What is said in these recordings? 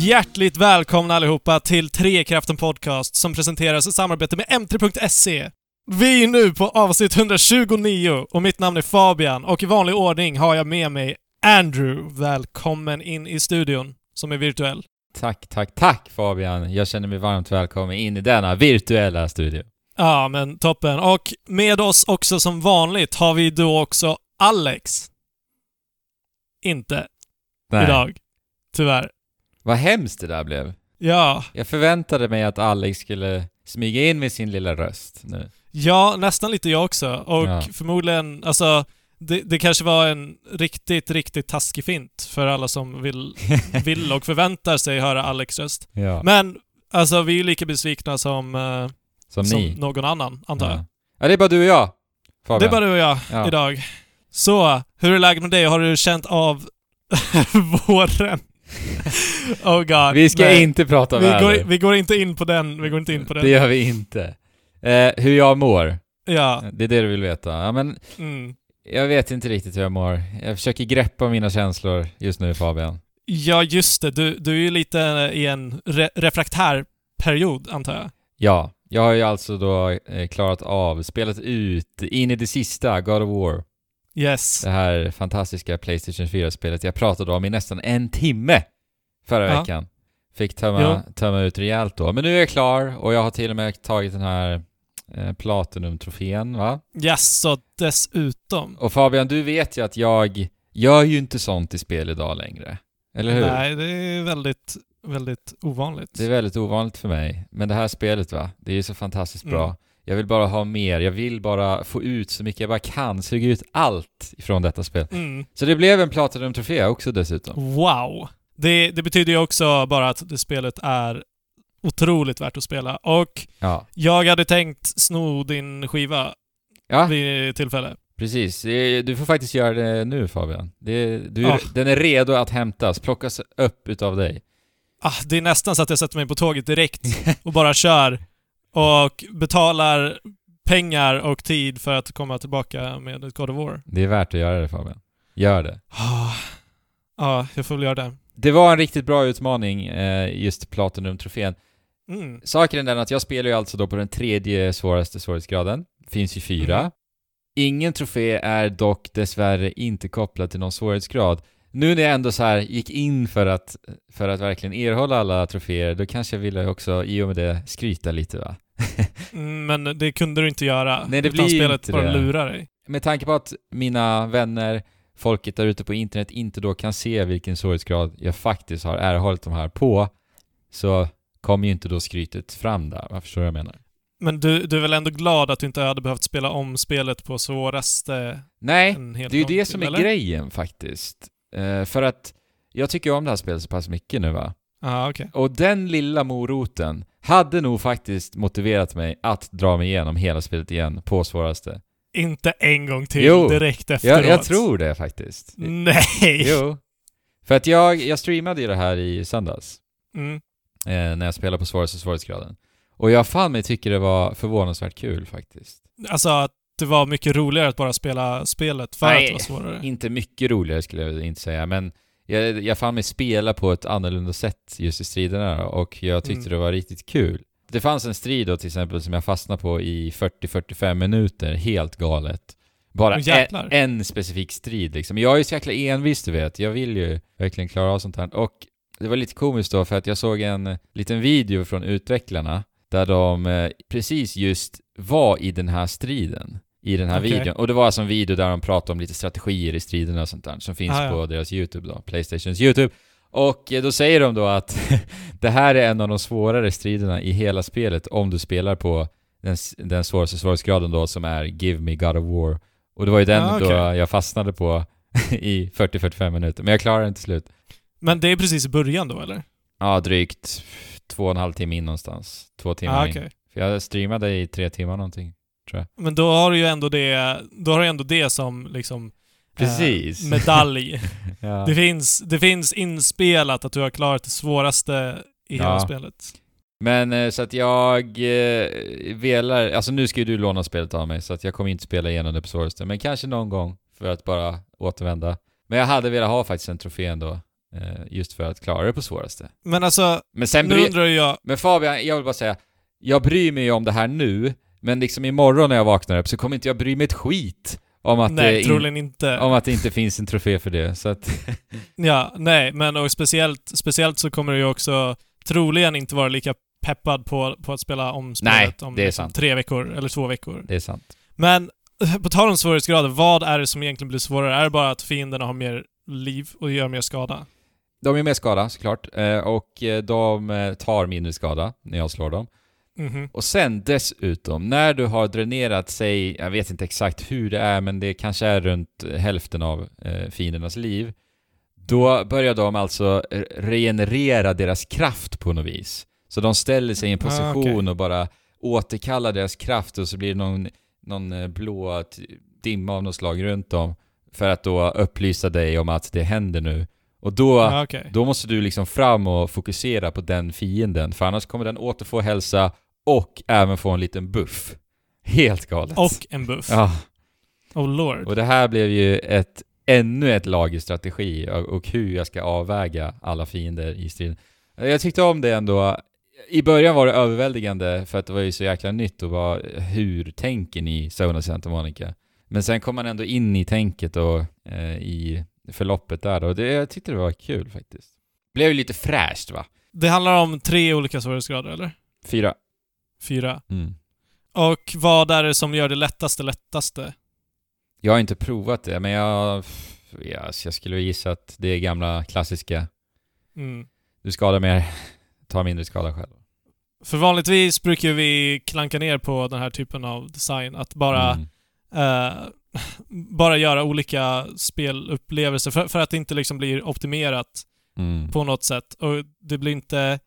Hjärtligt välkomna allihopa till Trekraften Podcast som presenteras i samarbete med M3.se. Vi är nu på avsnitt 129 och mitt namn är Fabian och i vanlig ordning har jag med mig Andrew. Välkommen in i studion, som är virtuell. Tack, tack, tack Fabian! Jag känner mig varmt välkommen in i denna virtuella studio. Ja, men toppen. Och med oss också som vanligt har vi då också Alex. Inte Nej. idag. Tyvärr. Vad hemskt det där blev. Ja. Jag förväntade mig att Alex skulle smyga in med sin lilla röst nu. Ja, nästan lite jag också. Och Ja. förmodligen, alltså, det, det kanske var en riktigt, riktigt taskig fint för alla som vill, vill och förväntar sig höra Alex röst. Ja. Men, alltså vi är ju lika besvikna som, eh, Som, som någon annan, antar jag. Ja. ja, det är bara du och jag. Fabian. Det är bara du och jag Ja. idag. Så, hur är läget med dig? Har du känt av våren? Oh god. Vi ska Nej. inte prata vi väder. går, vi går inte in på den. Vi går inte in på den. Det gör vi inte. Eh, hur jag mår. Ja. Det är det du vill veta. Ja, men Mm. jag vet inte riktigt hur jag mår. Jag försöker greppa mina känslor just nu Fabian. Ja, just det. Du, du är ju lite i en re refraktär period, antar jag. Ja, jag har ju alltså då eh, klarat av, spelat ut in i det sista, God of War. Yes. Det här fantastiska Playstation 4-spelet jag pratade om i nästan en timme förra Ja. veckan. Fick tömma, tömma ut rejält då. Men nu är jag klar och jag har till och med tagit den här eh, Platinum-trofén, va? Yes, så dessutom. Och Fabian, du vet ju att jag gör ju inte sånt i spel idag längre. Eller hur? Nej, det är väldigt, väldigt ovanligt. Det är väldigt ovanligt för mig. Men det här spelet va, det är ju så fantastiskt bra. Mm. Jag vill bara ha mer, jag vill bara få ut så mycket jag bara kan, suga ut allt ifrån detta spel. Mm. Så det blev en Platinum-trofé också dessutom. Wow. Det, det betyder ju också bara att det spelet är otroligt värt att spela. Och Ja. jag hade tänkt sno din skiva Ja, vid tillfälle. precis. Du får faktiskt göra det nu Fabian. Det, du, Ah. Den är redo att hämtas, plockas upp utav dig. Ah, det är nästan så att jag sätter mig på tåget direkt och bara kör och betalar pengar och tid för att komma tillbaka med ett God of War. Det är värt att göra det Fabian. Gör det. Ah, Ja, jag får väl göra det. Det var en riktigt bra utmaning, eh, just Platinum-trofén. Mm. Saken är den att jag spelar ju alltså då på den tredje svåraste svårighetsgraden. Finns ju fyra. Mhm. Ingen trofé är dock dessvärre inte kopplad till någon svårighetsgrad. Nu när jag ändå så här gick in för att, för att verkligen erhålla alla troféer, då kanske jag ville också i och med det skryta lite va? Mm, Men det kunde du inte göra. Nej, det utan blir spelet inte bara det. lurar dig. Med tanke på att mina vänner, folket där ute på internet inte då kan se vilken svårighetsgrad jag faktiskt har erhållit de här på, så kommer ju inte då skrytet fram där, vad förstår jag menar? Men du, du är väl ändå glad att du inte hade behövt spela om spelet på svåraste Nej, Det är ju det som är eller? grejen faktiskt. Eh, för att jag tycker om det här spelet så pass mycket nu va. Ja, okej. Och den lilla moroten hade nog faktiskt motiverat mig att dra mig igenom hela spelet igen på svåraste. Inte en gång till Jo. direkt efteråt. Jag, jag tror det faktiskt. Nej! Jo. För att jag, jag streamade ju det här i söndags. Mm. Eh, när jag spelade på svåraste svårighetsgraden. Och jag fan mig tycker det var förvånansvärt kul faktiskt. Alltså att det var mycket roligare att bara spela spelet för Nej, att det var svårare. Inte mycket roligare skulle jag inte säga, men jag, jag fann mig spela på ett annorlunda sätt just i striderna och jag tyckte Mm. det var riktigt kul. Det fanns en strid då till exempel som jag fastnade på i 40-45 minuter, helt galet. Bara en, en specifik strid liksom. Jag är ju så jäkla envis du vet, jag vill ju verkligen klara av sånt här. Och det var lite komiskt då för att jag såg en liten video från utvecklarna där de eh, precis just var i den här striden. I den här Okej. videon. Och det var alltså en video där de pratade om lite strategier i striderna och sånt där som finns Ah, ja. på deras YouTube då, Playstations YouTube. Och eh, då säger de då att det här är en av de svårare striderna i hela spelet om du spelar på den, den svåraste svårighetsgraden då som är Give Me God of War. Och det var ju den Ah, då okej. jag fastnade på i 40-45 minuter. Men jag klarade den till slut. Men det är precis i början då, eller? Ja, drygt två och en halv timme in någonstans. Två timmar ah, in. okej. För jag streamade i tre timmar någonting. Men då har du ju ändå det, då har du ändå det som liksom Precis. Eh, medalj. ja. det, finns, det finns inspelat att du har klarat det svåraste i hela Ja. spelet. Men eh, så att jag eh, velar, alltså nu ska ju du låna spelet av mig så att jag kommer inte spela igenom det på svåraste, men kanske någon gång för att bara återvända. Men jag hade velat ha faktiskt en trofé ändå. Eh, just för att klara det på svåraste. Men alltså, Men sen nu undrar jag... Men Fabian, jag vill bara säga, jag bryr mig ju om det här nu, men liksom imorgon när jag vaknar upp så kommer inte jag bry mig ett skit om att, Nej, det, in... inte. om att det inte finns en trofé för det. Så att, Ja, nej, men och speciellt, speciellt så kommer du ju också troligen inte vara lika peppad på, på att spela om spelet Nej, om liksom tre veckor eller två veckor. det är sant. Men på tal om svårighetsgrader, vad är det som egentligen blir svårare? Är det bara att fienderna har mer liv och gör mer skada? De är mer skada såklart, eh, och eh, de eh, tar mindre skada när jag slår dem. Mhm. Och sen dessutom, när du har dränerat, sig, jag vet inte exakt hur det är, men det kanske är runt hälften av eh, fiendernas liv, då börjar de alltså regenerera deras kraft på något vis. Så de ställer sig i en Ah, position okej. och bara återkallar deras kraft och så blir det någon, någon eh, blå dimma av något slag runt dem för att då upplysa dig om att det händer nu. Och då, Ja, okej. då måste du liksom fram och fokusera på den fienden, för annars kommer den återfå hälsa och även få en liten buff. Helt galet. Och en buff. Ja, Oh lord. och det här blev ju ett, ännu ett lager strategi och, hur jag ska avväga alla fiender i striden. Jag tyckte om det ändå. I början var det överväldigande för att det var ju så jäkla nytt och bara hur tänker ni of Santa Monica? Men sen kom man ändå in i tänket och eh, i förloppet där och det, jag tyckte det var kul faktiskt. Blev ju lite fräscht va? Det handlar om tre olika svårighetsgrader, eller? Fyra. Fyra. Mm. Och vad är det som gör det lättaste lättaste? Jag har inte provat det, men jag, ja, så jag skulle gissa att det är gamla klassiska. Mm. Du skadar mer, tar mindre skada själv. För vanligtvis brukar vi klanka ner på den här typen av design, att bara Mm. eh, bara göra olika spelupplevelser för, för att det inte liksom blir optimerat Mm. på något sätt. Och det blir inte...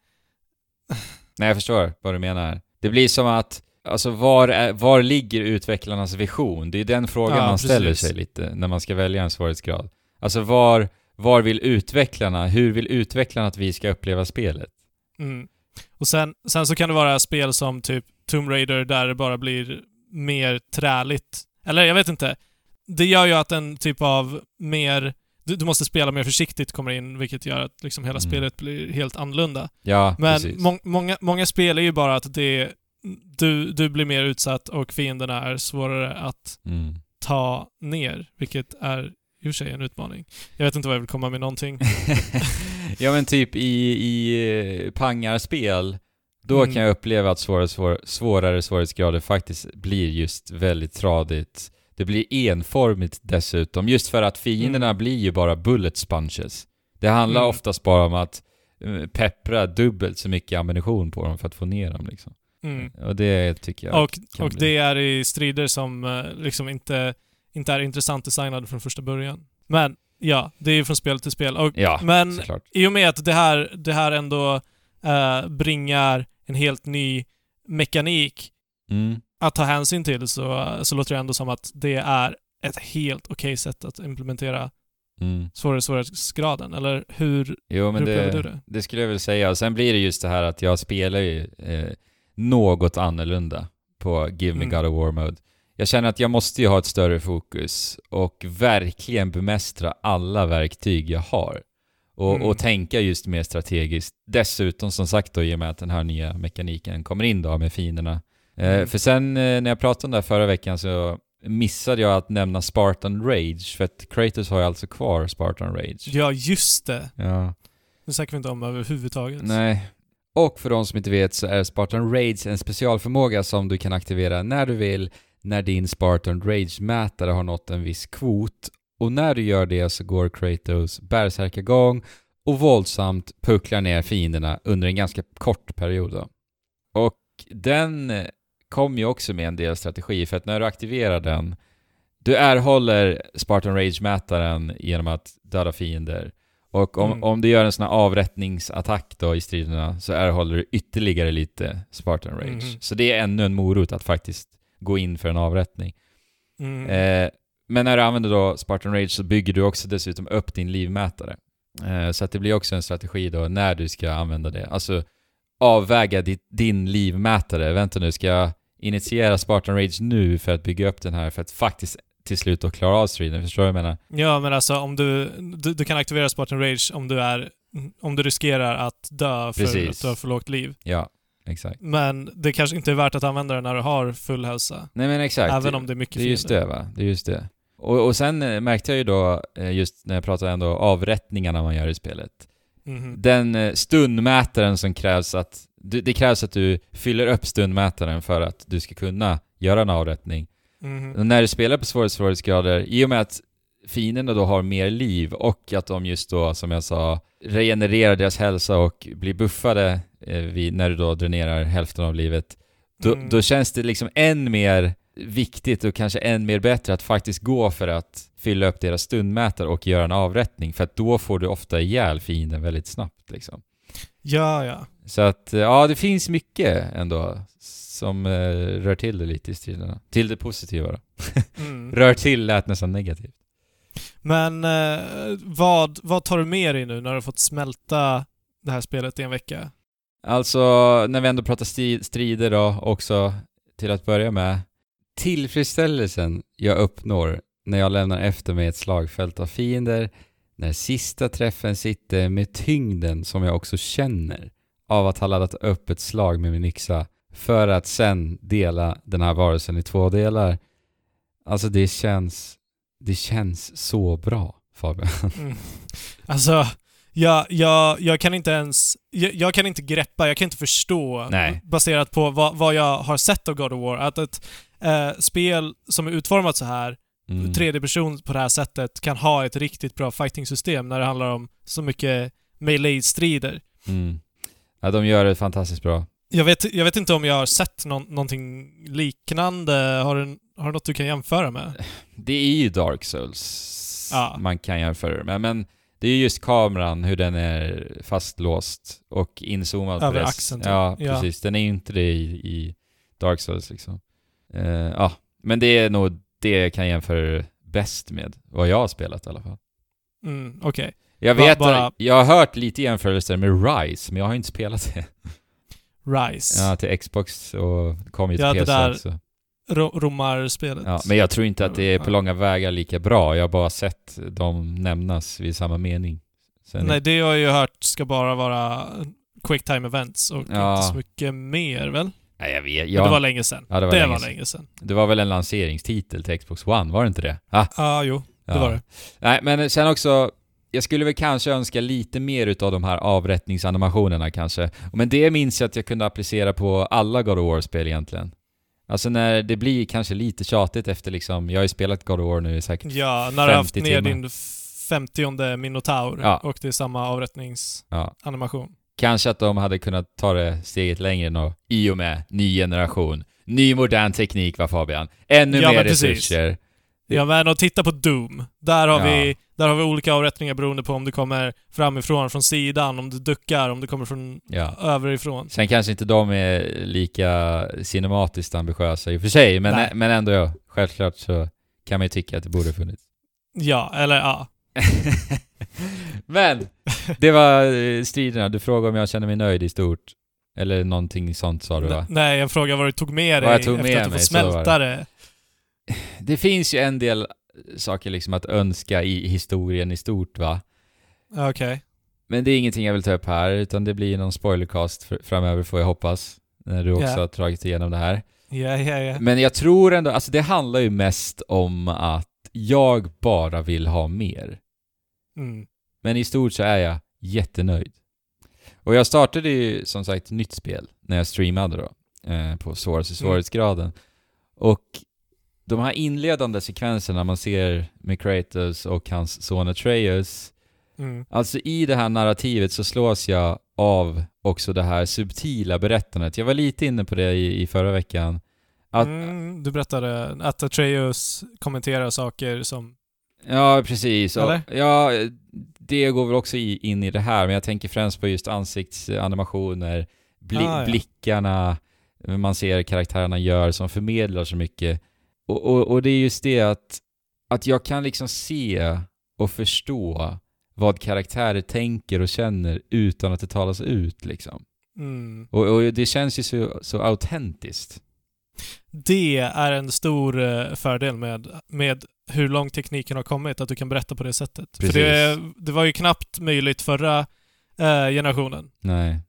Nej, jag förstår vad du menar. Det blir som att, alltså var, är, var ligger utvecklarnas vision? Det är den frågan Ja, man ställer precis. sig lite när man ska välja en svårighetsgrad. Alltså var, var vill utvecklarna, hur vill utvecklarna att vi ska uppleva spelet? Mm. Och sen, sen så kan det vara spel som typ Tomb Raider där det bara blir mer träligt. Eller jag vet inte. Det gör ju att en typ av mer... Du, du måste spela mer försiktigt kommer in, vilket gör att liksom hela Mm. spelet blir helt annorlunda. Ja, Men må, många, många spel är ju bara att det... Du, du blir mer utsatt och fienderna är svårare att Mm. ta ner, vilket är i och för sig en utmaning. Jag vet inte vad jag vill komma med någonting. ja men typ i, i eh, pangarspel, då Mm. kan jag uppleva att svårare, svår, svårare svårighetsgrader faktiskt blir just väldigt tradigt. Det blir enformigt dessutom, just för att fienderna Mm. blir ju bara bullet sponges. Det handlar Mm. oftast bara om att eh, peppra dubbelt så mycket ammunition på dem för att få ner dem liksom. Mm. Och det tycker jag Och, och bli- det är i strider som eh, liksom inte, inte är intressant designade från första början. Men ja, det är ju från spel till spel. Och, Ja, men såklart. i och med att det här, det här ändå eh, bringar en helt ny mekanik Mm. Att ta hänsyn till så, så låter det ändå som att det är ett helt okej sätt att implementera Mm. svårare svårighetsgraden. Eller hur, Jo men hur det, du det? det skulle jag väl säga. Sen blir det just det här att jag spelar ju eh, något annorlunda på Give Me Mm. God of War Mode. Jag känner att jag måste ju ha ett större fokus och verkligen bemästra alla verktyg jag har. Och, Mm. och tänka just mer strategiskt. Dessutom som sagt då i och med att den här nya mekaniken kommer in då med fienderna. Eh, Mm. för sen eh, när jag pratade om det här förra veckan så missade jag att nämna Spartan Rage, för att Kratos har ju alltså kvar Spartan Rage. Ja, just det. Ja. Det snackar vi inte om överhuvudtaget. Nej. Och för de som inte vet så är Spartan Rage en specialförmåga som du kan aktivera när du vill, när din Spartan Rage-mätare har nått en viss kvot. Och när du gör det så går Kratos bärsärkagång och våldsamt pucklar ner fienderna under en ganska kort period. Då. Och den eh, kom ju också med en del strategi, för att när du aktiverar den, du erhåller Spartan Rage-mätaren genom att döda fiender. Och om, Mm. om du gör en sån här avrättningsattack då i striderna så erhåller du ytterligare lite Spartan Rage. Mhm. Så det är ännu en morot att faktiskt gå in för en avrättning. Mm. Eh, men när du använder då Spartan Rage så bygger du också dessutom upp din livmätare. Eh, så att det blir också en strategi då när du ska använda det. Alltså avväga ditt, din livmätare. Vänta nu, ska jag initiera Spartan Rage nu för att bygga upp den här för att faktiskt till slut då klara av striden. Förstår du vad jag menar? Ja, men alltså om du, du, du kan aktivera Spartan Rage om du är om du riskerar att dö för Precis. att du har för lågt liv. Ja, exakt. Men det kanske inte är värt att använda det när du har full hälsa. Nej men exakt. Även om det är mycket Det är just det va, det är just det. Och, och sen eh, märkte jag ju då, eh, just när jag pratade ändå avrättningarna man gör i spelet. Mhm. Den eh, stundmätaren som krävs att... Det krävs att du fyller upp stundmätaren för att du ska kunna göra en avrättning. Och när du spelar på svårighetsgrader, i och med att fienderna då har mer liv och att de just då, som jag sa, regenererar deras hälsa och blir buffade eh, vid, när du då dränerar hälften av livet, då, Mm. då känns det liksom än mer viktigt och kanske än mer bättre att faktiskt gå för att fylla upp deras stundmätare och göra en avrättning, för att då får du ofta ihjäl fienden väldigt snabbt liksom. Ja, ja. Så att, eh, ja, det finns mycket ändå som eh, rör till det lite i striderna. Till det positiva då. Mm. Rör till lät nästan negativt. Men eh, vad, vad tar du med dig nu när du har fått smälta det här spelet i en vecka? Alltså, när vi ändå pratar strider då, också till att börja med. Tillfredsställelsen jag uppnår när jag lämnar efter mig ett slagfält av fiender, när sista träffen sitter med tyngden som jag också känner av att ha laddat upp ett slag med min yxa för att sen dela den här varelsen i två delar. Alltså det känns, det känns så bra Fabian. Mm. Alltså, jag, jag, jag kan inte ens... Jag, jag kan inte greppa, jag kan inte förstå, Nej. baserat på vad, vad jag har sett av God of War, att ett eh, spel som är utformat så här, Mm. tredje person på det här sättet, kan ha ett riktigt bra fighting-system när det handlar om så mycket melee-strider. Mm. Ja, de gör det fantastiskt bra. Jag vet, jag vet inte om jag har sett någon, någonting liknande. Har du, har du något du kan jämföra med? Det är ju Dark Souls Ja. man kan jämföra det med, men det är just kameran, hur den är fastlåst och inzoomad Över axeln, typ. Ja, Ja. precis. Den är inte det i, i Dark Souls liksom. Eh, ja, men det är nog det jag kan jämföra bäst med, vad jag har spelat i alla fall. Mm, Okej. Jag Ba- vet bara- jag har hört lite jämförelser med Rise, men jag har inte spelat det. Rise. Ja, till Xbox och det kom ju till Ja, det PC där- också. Ro- romarspelet. Ja, men jag tror inte att det är på långa vägar lika bra. Jag har bara sett dem nämnas vid samma mening. Sen Nej, det har jag ju hört ska bara vara quick time events och Ja. inte så mycket mer väl? Nej, jag vet. Men Jag, det var länge sedan. Ja, det var det länge var sedan. länge sedan. det var väl en lanseringstitel till Xbox One, var det inte det? Ah, Ja, jo. Det ja. var det. Nej, men sen också, jag skulle väl kanske önska lite mer utav de här avrättningsanimationerna kanske. Men det minns jag att jag kunde applicera på alla God of War-spel egentligen. Alltså när det blir kanske lite tjatigt efter liksom, jag har ju spelat God of War nu i säkert Ja, när du har haft 50 ner timmar. din femtionde minotaur Ja. och det är samma avrättningsanimation. Ja. Kanske att de hade kunnat ta det steget längre nu, i och med ny generation. Ny modern teknik va Fabian? Ännu Ja, mer men precis. resurser. Ja, men och titta på Doom. Där har, Ja. vi, där har vi olika avrättningar beroende på om du kommer framifrån, från sidan, om du duckar, om du kommer från Ja. överifrån. Sen kanske inte de är lika cinematiskt ambitiösa i och för sig, men, Nej. men ändå ja. Självklart så kan man ju tycka att det borde funnits. Ja, eller ja. men! Det var eh, striderna. Du frågade om jag känner mig nöjd i stort. Eller någonting sånt sa du va? Nej, jag frågar vad du tog med dig tog efter med att du fått smälta det. Det finns ju en del saker liksom att önska i historien i stort va? Okej. Men det är ingenting jag vill ta upp här, utan det blir någon spoilercast fr- framöver får jag hoppas. När du också Ja. har dragit igenom det här. Ja, ja, ja. Men jag tror ändå, alltså det handlar ju mest om att jag bara vill ha mer. Mm. Men i stort så är jag jättenöjd. Och jag startade ju som sagt nytt spel när jag streamade då, eh, på svåraste svårighetsgraden. Och de här inledande sekvenserna man ser med Kratos och hans son Atreus, Mm. Alltså i det här narrativet så slås jag av också det här subtila berättandet. Jag var lite inne på det i, i förra veckan. Att, Mm, du berättade att Atreus kommenterar saker som... Ja, precis. Eller? ja, det går väl också in i det här, men jag tänker främst på just ansiktsanimationer, bli, Ah, ja. blickarna, man ser karaktärerna gör som förmedlar så mycket. Och, och, och det är just det att, att jag kan liksom se och förstå vad karaktärer tänker och känner utan att det talas ut liksom. Mm. Och, och det känns ju så, så autentiskt. Det är en stor eh, fördel med, med hur långt tekniken har kommit, att du kan berätta på det sättet. Precis. För det, det var ju knappt möjligt förra eh, generationen. Nej.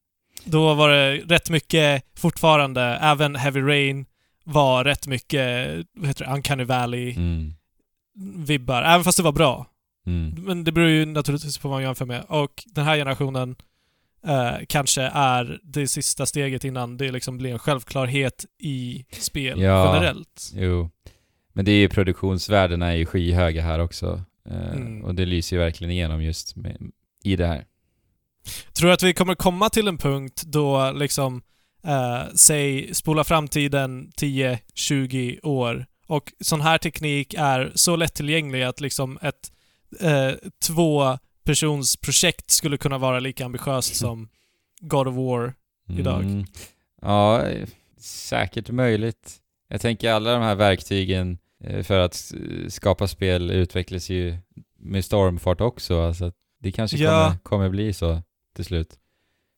Då var det rätt mycket fortfarande, även Heavy Rain var rätt mycket, vad heter det, Uncanny Valley-vibbar. Mm. Även fast det var bra. Mm. Men det beror ju naturligtvis på vad man jämför med. Och den här generationen eh, kanske är det sista steget innan det liksom blir en självklarhet i spel Ja. generellt. Jo. Men det är ju produktionsvärdena är ju skyhöga här också. Eh, Mm. Och det lyser ju verkligen igenom just med, i det här. Tror du att vi kommer komma till en punkt då liksom, eh, säg, spola framtiden 10-20 år och sån här teknik är så lättillgänglig att liksom ett eh, två persons projekt skulle kunna vara lika ambitiöst som God of War. Idag. Mm. Ja, säkert möjligt. Jag tänker alla de här verktygen eh, för att skapa spel utvecklas ju med stormfart också. Alltså det kanske Ja. kommer, kommer bli så till slut.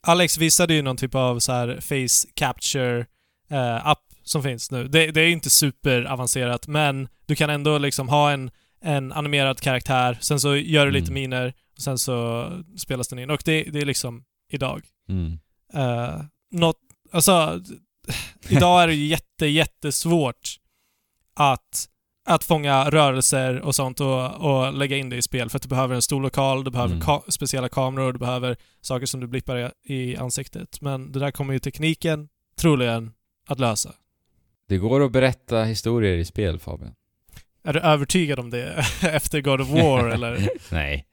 Alex visade ju någon typ av så här face capture eh, app som finns nu. Det, det är inte superavancerat, men du kan ändå liksom ha en, en animerad karaktär, sen så gör du lite Mm. miner, och sen så spelas den in. Och det, det är liksom idag. Mm. Uh, något, alltså, idag är det jätte, jättesvårt att, att fånga rörelser och sånt och, och lägga in det i spel för att du behöver en stor lokal, du behöver Mm. ka- speciella kameror, du behöver saker som du blippar i, i ansiktet. Men det där kommer ju tekniken troligen att lösa. Det går att berätta historier i spel, Fabian. Är du övertygad om det efter God of War eller? Nej,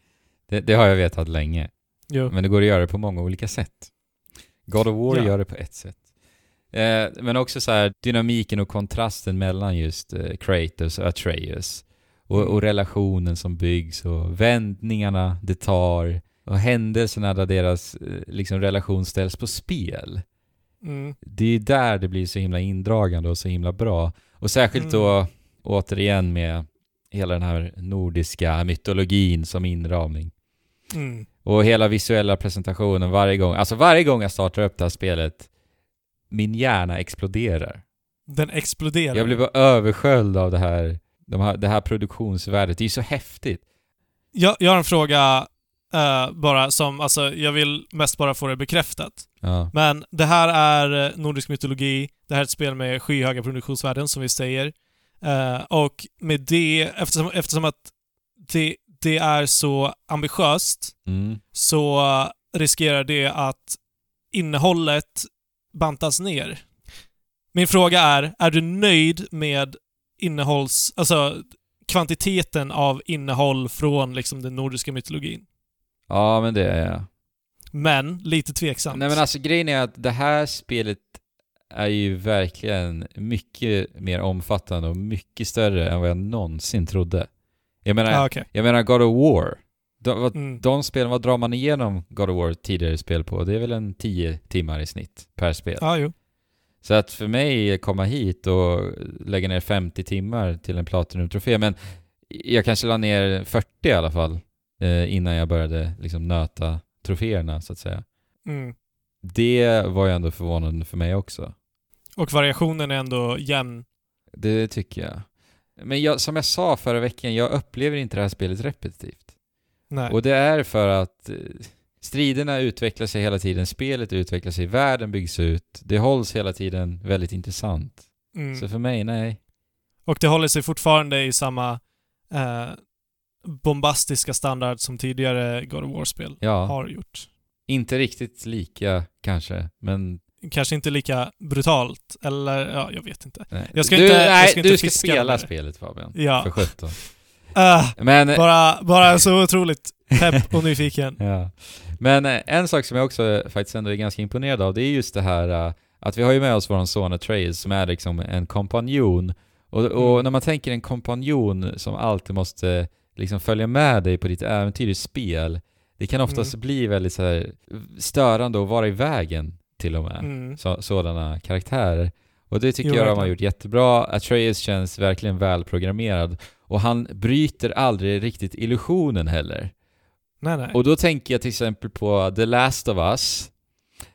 det, det har jag vetat länge. Jo. Men det går att göra det på många olika sätt. God of War Ja. gör det på ett sätt. Eh, men också så här dynamiken och kontrasten mellan just eh, Kratos och Atreus. Och, och relationen som byggs och vändningarna det tar. Och händelserna där deras eh, liksom, relation ställs på spel. Mm. Det är där det blir så himla indragande och så himla bra. Och särskilt då återigen med hela den här nordiska mytologin som inramning. Mm. Och hela visuella presentationen varje gång, alltså varje gång jag startar upp det här spelet, min hjärna exploderar. Den exploderar. Jag blir bara översköljd av det här, de här, det här produktionsvärdet. Det är så häftigt. jag, jag har en fråga eh, bara som, alltså jag vill mest bara få det bekräftat. Ja. Men det här är eh, nordisk mytologi, det här är ett spel med skyhöga produktionsvärden som vi säger. Eh, och med det, eftersom, eftersom att det, det är så ambitiöst, Mm. så riskerar det att innehållet bantas ner. Min fråga är, är du nöjd med innehålls... Alltså kvantiteten av innehåll från liksom den nordiska mytologin? Ja, men det är jag. Men lite tveksamt. Nej men alltså grejen är att det här spelet är ju verkligen mycket mer omfattande och mycket större än vad jag någonsin trodde. Jag menar, ah, okej. jag menar God of War. De, vad, Mm. de spelen, vad drar man igenom God of War tidigare spel på? Det är väl en 10 timmar i snitt per spel. Ja, jo. Så att för mig komma hit och lägga ner 50 timmar till en Platinum-trofé, men jag kanske la ner 40 i alla fall eh, innan jag började liksom nöta troféerna så att säga. Mm. Det var ju ändå förvånande för mig också. Och variationen är ändå jämn. Det tycker jag. Men jag, som jag sa förra veckan, jag upplever inte det här spelet repetitivt. Nej. Och det är för att eh, striderna utvecklar sig hela tiden, spelet utvecklar sig, världen byggs ut, det hålls hela tiden väldigt intressant. Mm. Så för mig, nej. Och det håller sig fortfarande i samma eh, bombastiska standard som tidigare God of War-spel Ja, har gjort. inte riktigt lika kanske, men Kanske inte lika brutalt, eller ja, jag vet inte. nej. Jag ska du, inte- jag nej, ska inte du ska spela spelet Fabian. Ja. För sjutton. Ah, Men, bara, bara så otroligt pepp och nyfiken. ja. Men eh, en sak som jag också faktiskt ändå är ganska imponerad av, det är just det här eh, att vi har ju med oss våran son Atreus som är liksom en kompanjon. Och, och Mm. när man tänker en kompanjon som alltid måste liksom följa med dig på ditt äventyr i spel, det kan oftast Mm. bli väldigt så störande att vara i vägen till och med. Mm. så, sådana karaktärer. Och det tycker Jo, jag de har gjort jättebra. Atreus känns verkligen välprogrammerad. Och han bryter aldrig riktigt illusionen heller. Nej, nej. Och då tänker jag till exempel på The Last of Us,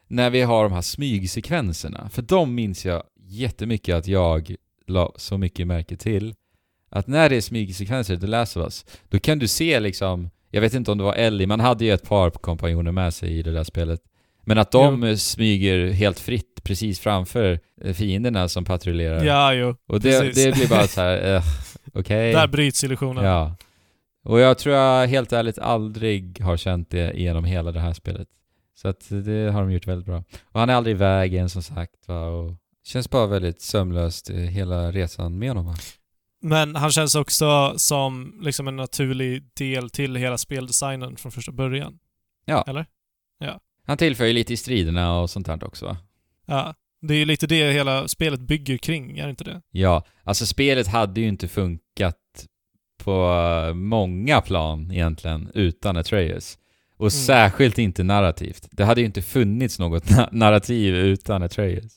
när vi har de här smygsekvenserna. För de minns jag jättemycket att jag la så mycket märke till att när det är smygsekvenser i The Last of Us, då kan du se liksom, jag vet inte om det var Ellie, man hade ju ett par kompanjoner med sig i det där spelet. Men att de Jo. smyger helt fritt precis framför eh, fienderna som patrullerar. Ja, jo. Och det, precis. det blir bara så här, eh, okej. Där bryts illusionen. Ja. Och jag tror jag helt ärligt aldrig har känt det genom hela det här spelet. Så att det har de gjort väldigt bra. Och han är aldrig i vägen som sagt va, och känns bara väldigt sömlöst eh, hela resan med honom va? Men han känns också som liksom en naturlig del till hela speldesignen från första början. Ja. Eller? Han tillför ju lite i striderna och sånt där också va? Ja. Det är ju lite det hela spelet bygger kring, är det inte det? Ja, alltså spelet hade ju inte funkat på många plan egentligen utan Atreus. Och Mm. särskilt inte narrativt. Det hade ju inte funnits något na- narrativ utan Atreus.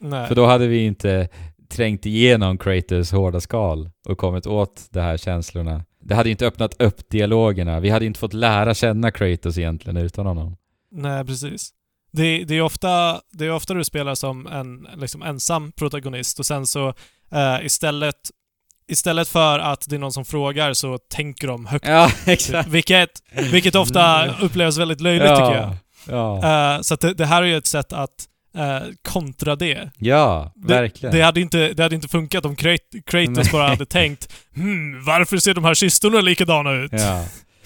Nej. För då hade vi inte trängt igenom Kratos hårda skal och kommit åt de här känslorna. Det hade inte öppnat upp dialogerna. Vi hade inte fått lära känna Kratos egentligen utan honom. Nej, precis. Det, det, är ofta, det är ofta du spelar som en liksom, ensam protagonist och sen så eh, istället, istället för att det är någon som frågar så tänker de högt. Ja, exakt. Vilket, vilket ofta upplevs väldigt löjligt tycker jag. Ja, Eh, så det, det här är ju ett sätt att eh, kontra det. ja verkligen. Det hade, inte, det hade inte funkat om Krat- Kratos bara hade tänkt hmm, varför ser de här kistorna likadana ut? Ja.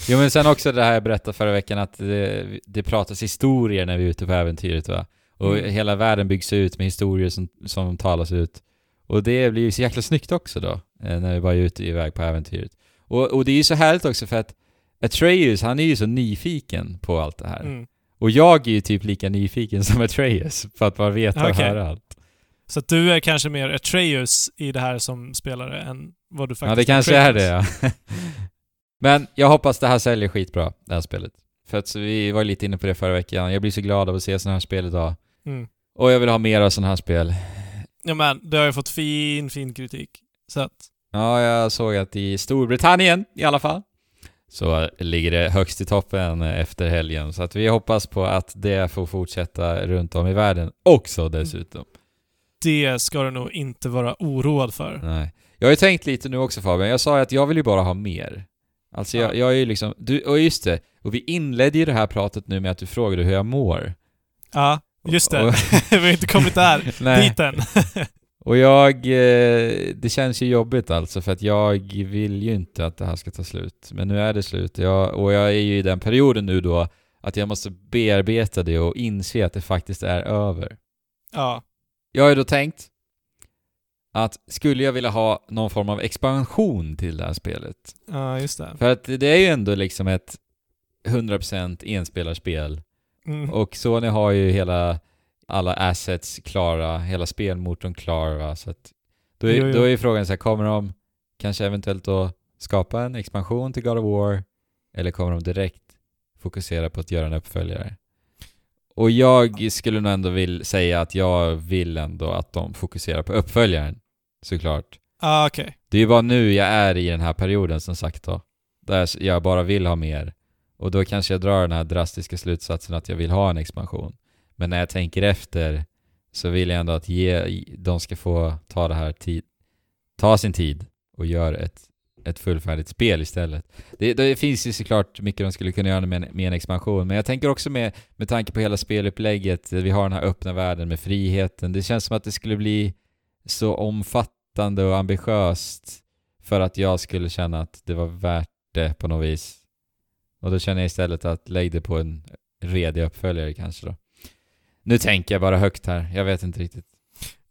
Jo men sen också det här jag berättade förra veckan att det, det pratas historier när vi är ute på äventyret va? Och Mm. hela världen byggs ut med historier som, som talas ut. Och det blir ju så jäkla snyggt också då, eh, när vi bara är ute iväg på äventyret. Och, och det är ju så härligt också för att Atreus, han är ju så nyfiken på allt det här. Mm. Och jag är ju typ lika nyfiken som Atreus på att bara veta och Okej. höra allt. Så att du är kanske mer Atreus i det här som spelare än vad du faktiskt Ja, det kanske är Kratos. det ja. Men jag hoppas det här säljer skitbra, det här spelet. För att vi var lite inne på det förra veckan. Jag blir så glad av att se sådana här spel idag. Mm. Och jag vill ha mer av sådana här spel. Ja men, det har ju fått fin, fin kritik. Så att, Ja, jag såg att i Storbritannien i alla fall så ligger det högst i toppen efter helgen. Så att vi hoppas på att det får fortsätta runt om i världen också dessutom. det ska du nog inte vara oroad för. Nej. Jag har ju tänkt lite nu också Fabian, jag sa ju att jag vill ju bara ha mer. Alltså jag, Ja. jag är ju liksom, du, och just det, och vi inledde ju det här pratet nu med att du frågade hur jag mår. Ja, just det. Och- Vi har inte kommit där, dit än. Och jag, eh, det känns ju jobbigt alltså för att jag vill ju inte att det här ska ta slut. Men nu är det slut. Jag, och jag är ju i den perioden nu då att jag måste bearbeta det och inse att det faktiskt är över. ja. Jag har ju då tänkt att skulle jag vilja ha någon form av expansion till det här spelet. ja, just det. För att det är ju ändå liksom ett 100% enspelarspel. Mm. Och Sony har ju hela, alla assets klara, hela spelmotorn klar va? Så att då, är, Jo, jo. då är ju frågan så här, kommer de kanske eventuellt då skapa en expansion till God of War? Eller kommer de direkt fokusera på att göra en uppföljare? Och jag skulle nog ändå vill säga att jag vill ändå att de fokuserar på uppföljaren. Såklart. Ah, okej. Det är ju bara nu jag är i den här perioden som sagt då. Där jag bara vill ha mer. Och då kanske jag drar den här drastiska slutsatsen att jag vill ha en expansion. Men när jag tänker efter så vill jag ändå att ge, de ska få ta det här tid, ta sin tid och göra ett, ett fullfärdigt spel istället. Det, det finns ju såklart mycket de skulle kunna göra med en, med en expansion, men jag tänker också med, med tanke på hela spelupplägget, vi har den här öppna världen med friheten, det känns som att det skulle bli så omfattande och ambitiöst för att jag skulle känna att det var värt det på något vis. Och då känner jag istället att lägg det på en redig uppföljare kanske då. Nu tänker jag bara högt här, jag vet inte riktigt.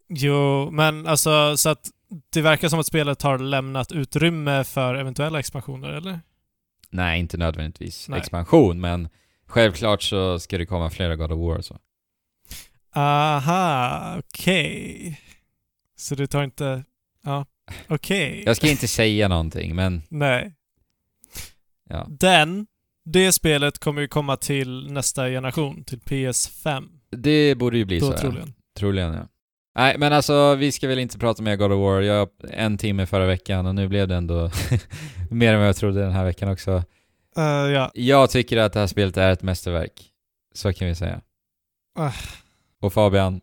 Jo, men alltså så att det verkar som att spelet har lämnat utrymme för eventuella expansioner, eller? Nej, inte nödvändigtvis Nej. expansion, men självklart så ska det komma flera God of War och så. Aha, okej. Så du tar inte... Ja, okej. Jag ska inte säga någonting, men Nej. ja. Den, det spelet kommer ju komma till nästa generation, till PS5. Det borde ju bli Då så. ja. troligen. Troligen, ja. Nej, men alltså vi ska väl inte prata mer God of War. Jag en timme förra veckan och nu blev det ändå mer än vad jag trodde den här veckan också. Eh, ja. Jag tycker att det här spelet är ett mästerverk. Så kan vi säga. Ah. Och Fabian,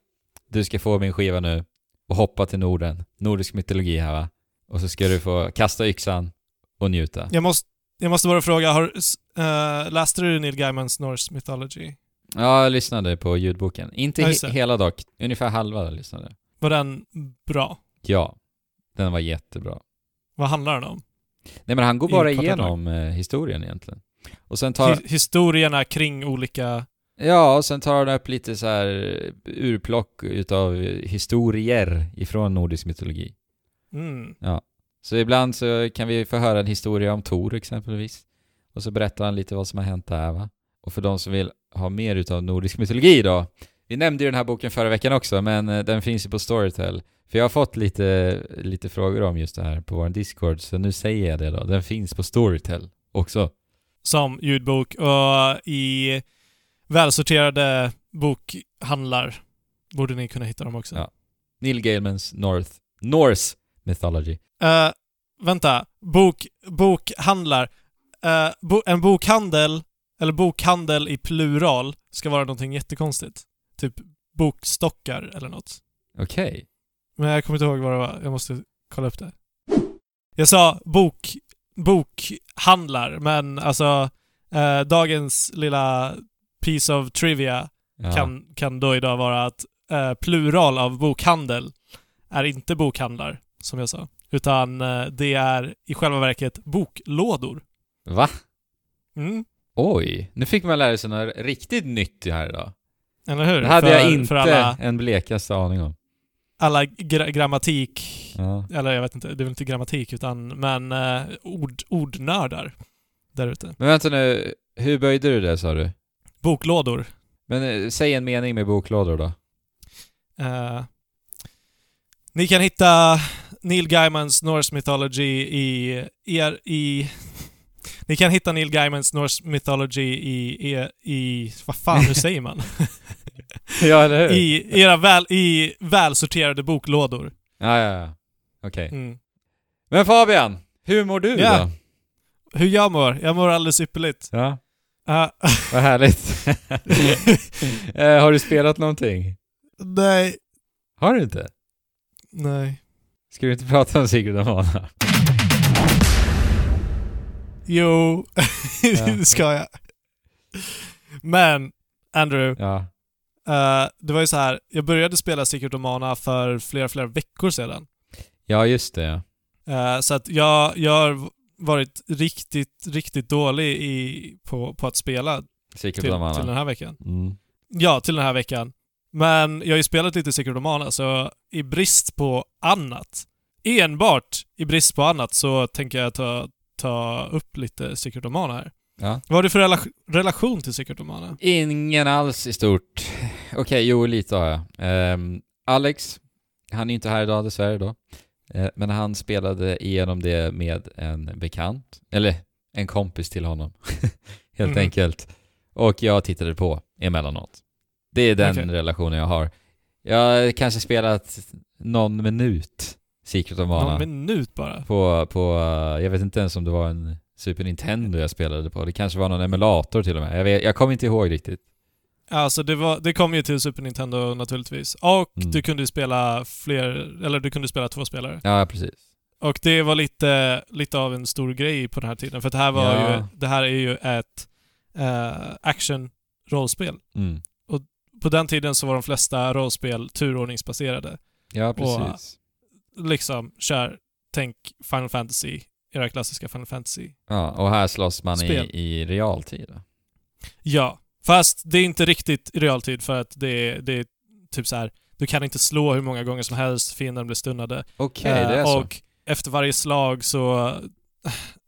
du ska få min skiva nu. Och hoppa till Norden. Nordisk mytologi här va? Och så ska du få kasta yxan och njuta. Jag måste, jag måste bara fråga, har, uh, läste du Neil Gaimans Norse Mythology? Ja, jag lyssnade på ljudboken. Inte he- hela dock, ungefär halva lyssnade. Var den bra? Ja, den var jättebra. Vad handlar den om? Nej men han går bara igenom eh, historien egentligen. Och sen tar, Hi- historierna kring olika... ja, och sen tar han upp lite så här eh, urplock utav historier ifrån nordisk mytologi. Mm. Så ibland så kan vi få höra en historia om Tor exempelvis. Och så berättar han lite vad som har hänt där va. Och för de som vill ha mer utav nordisk mytologi då. Vi nämnde ju den här boken förra veckan också, men eh, den finns ju på Storytel. För jag har fått lite, lite frågor om just det här på vår Discord, så nu säger jag det då. Den finns på Storytel också. Som ljudbok och i välsorterade bokhandlar borde ni kunna hitta dem också. Ja. Neil Gaimans North, Norse Mythology. Eh, vänta. Bok, bokhandlar. Eh, bo, en bokhandel, eller bokhandel i plural, ska vara någonting jättekonstigt. Typ bokstockar eller något. Okej. Men jag kommer inte ihåg vad det var. Jag måste kolla upp det. Jag sa bok, bokhandlar, men alltså eh, dagens lilla piece of trivia Ja. kan, kan då idag vara att eh, plural av bokhandel är inte bokhandlar, som jag sa. Utan eh, det är i själva verket boklådor. Va? Mm. Oj, nu fick man lära sig något riktigt nytt här idag. Eller hur? Det hade för, jag inte alla, en blekaste aning om. alla gra grammatik, Ja. eller jag vet inte, det är väl inte grammatik utan, men eh, ord, ordnördar där ute. Men vänta nu, hur böjde du det sa du? Boklådor. Men eh, säg en mening med boklådor då. Eh, ni kan hitta Neil Gaimans Norse Mythology i er i... Ni kan hitta Neil Gaimans Norse Mythology i, i, i vad fan, hur säger man? ja, eller I era väl, i välsorterade boklådor. Ja, ja, ja. Okej. Mm. Men Fabian, hur mår du Ja. då? Hur jag mår? Jag mår alldeles ypperligt. Ja, Uh, vad härligt. eh, har du spelat någonting? nej, Har du inte? nej. Ska du inte prata om Sigrid och Mona? Jo, det ska jag. Men, Andrew, Ja. eh, det var ju så här. jag började spela Secret of Mana för flera, flera veckor sedan. Ja, just det. Eh, så att jag, jag varit riktigt, riktigt dålig i, på, på att spela till, till den här veckan. Mm. Ja, till den här veckan. Men jag har ju spelat lite Secret of Mana, så i brist på annat, enbart i brist på annat, så tänker jag ta, ta upp lite Secret of Mana här. Ja. Vad har du för rela- relation till Secret of Mana? Ingen alls i stort. Okej, jo, lite har jag. Ehm, Alex, han är inte här idag dessvärre då. Eh, men han spelade igenom det med en bekant, eller en kompis till honom, helt Mhm. enkelt. Och jag tittade på emellanåt. Det är den Okej. relationen jag har. Jag har kanske spelat någon minut Secret of Mana. Någon minut bara. på, på, jag vet inte ens om det var en Super Nintendo jag spelade på. Det kanske var någon emulator till och med. Jag, vet, jag kommer inte ihåg riktigt. Alltså det, var, det kom ju till Super Nintendo naturligtvis. Och Mm. du kunde spela fler, eller du kunde spela två spelare. Ja, precis. Och det var lite, lite av en stor grej på den här tiden. För det här var Ja. ju, det här är ju ett uh, action-rollspel. Mm. På den tiden så var de flesta rollspel turordningsbaserade. Ja, precis. Liksom, kör, tänk Final Fantasy, era klassiska Final Fantasy. Ja, och här slåss man i, i realtid. Ja, fast det är inte riktigt i realtid för att det, är- det är typ så här. du kan inte slå hur många gånger som helst, fienden blir stunnade. Okej, Eh, det är så. och efter varje slag så,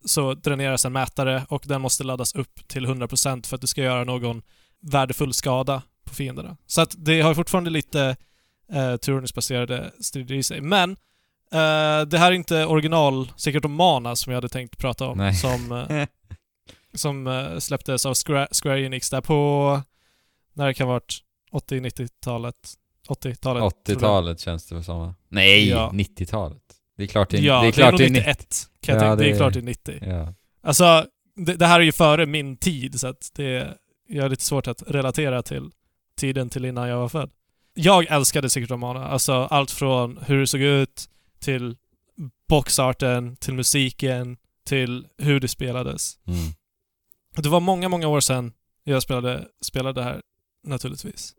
så dräneras en mätare och den måste laddas upp till 100% för att det ska göra någon värdefull skada på fienderna. Så att det har fortfarande lite eh, turordningsbaserade strider i sig. Men eh, det här är inte original Secret of Mana som jag hade tänkt prata om. Nej. Som, eh, som eh, släpptes av Square, Enix där på, när det kan varit 80-90-talet. 80-talet. tror jag. 80-talet känns det som? Nej, Ja. 90-talet. Det är klart det är, Ja, det är, klart det är 91. Kan jag Ja, tänka. Det är det- klart det är 90. Ja. Alltså, det, det här är ju före min tid så att det jag har lite svårt att relatera till tiden till innan jag var född. jag älskade Secret of Mana. Alltså allt från hur det såg ut, till boxarten, till musiken, till hur det spelades. Mm. Det var många, många år sedan jag spelade, spelade det här, naturligtvis.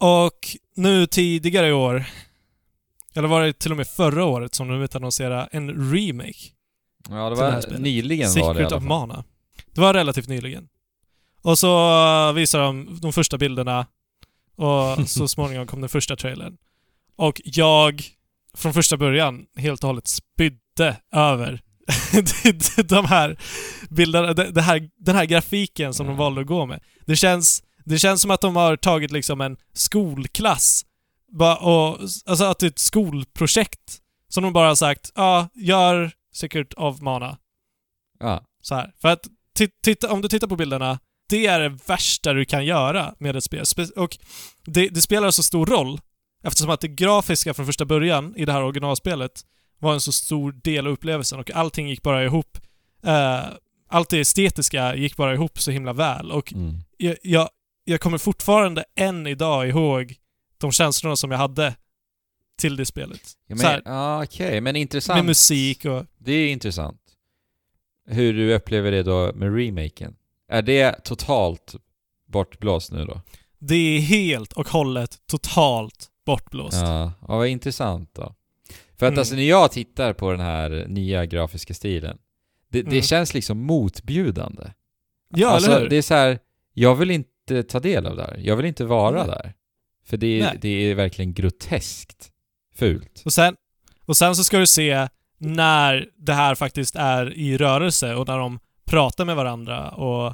Och nu tidigare i år, eller var det till och med förra året som de utannonserade en remake? Ja, det var nyligen var det i Secret alla of fall. Mana. Det var relativt nyligen. Och så uh, visade de de första bilderna och så småningom kom den första trailern. Och jag, från första början, helt och hållet spydde över de här bilderna, det här, den här grafiken som de Mm. valde att gå med. Det känns, det känns som att de har tagit liksom en skolklass, och, alltså att det är ett skolprojekt som de bara har sagt, ja, gör Secret of Mana. Ja. Så här. För att ti- titta, om du tittar på bilderna, det är det värsta du kan göra med ett spel. Spe- och det, det spelar så stor roll eftersom att det grafiska från första början i det här originalspelet var en så stor del av upplevelsen och allting gick bara ihop. Eh, allt det estetiska gick bara ihop så himla väl och Mm. jag, jag, jag kommer fortfarande än idag ihåg de känslorna som jag hade till det spelet. Ja, men, ja, okej, men intressant. med musik och... Det är intressant. Hur du upplever det då med remaken. Är det totalt bortblåst nu då? Det är helt och hållet totalt bortblåst. Ja, ja vad intressant då. För att Mm. alltså när jag tittar på den här nya grafiska stilen, det, det Mm. känns liksom motbjudande. Ja, alltså, eller hur? det är så här, jag vill inte ta del av det här. Jag vill inte vara Nej. där. För det är, det är verkligen groteskt fult. Och sen, och sen så ska du se när det här faktiskt är i rörelse och när de pratar med varandra och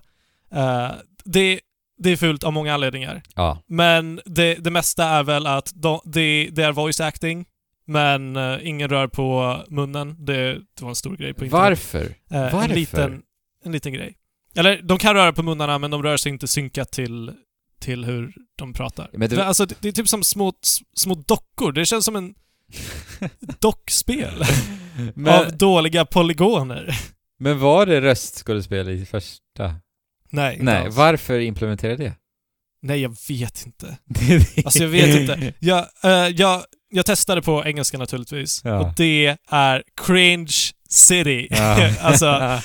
eh, det, det är fult av många anledningar. Ja. Men det, det mesta är väl att de, det, det är voice acting, men eh, ingen rör på munnen. Det, det var en stor grej på internet. Varför? Eh, Varför? En liten, en liten grej. Eller, de kan röra på munnarna, men de rör sig inte synkat till, till hur de pratar. Men det- alltså, det, det är typ som små, små dockor. Det känns som en dockspel Men, av dåliga polygoner. men var det röstskådespel i första? Nej, Nej, varför implementera det? Nej, jag vet inte. Alltså, jag vet inte. Jag, eh, jag, jag testade på engelska naturligtvis. Ja. Och det är cringe city. Ja. alltså,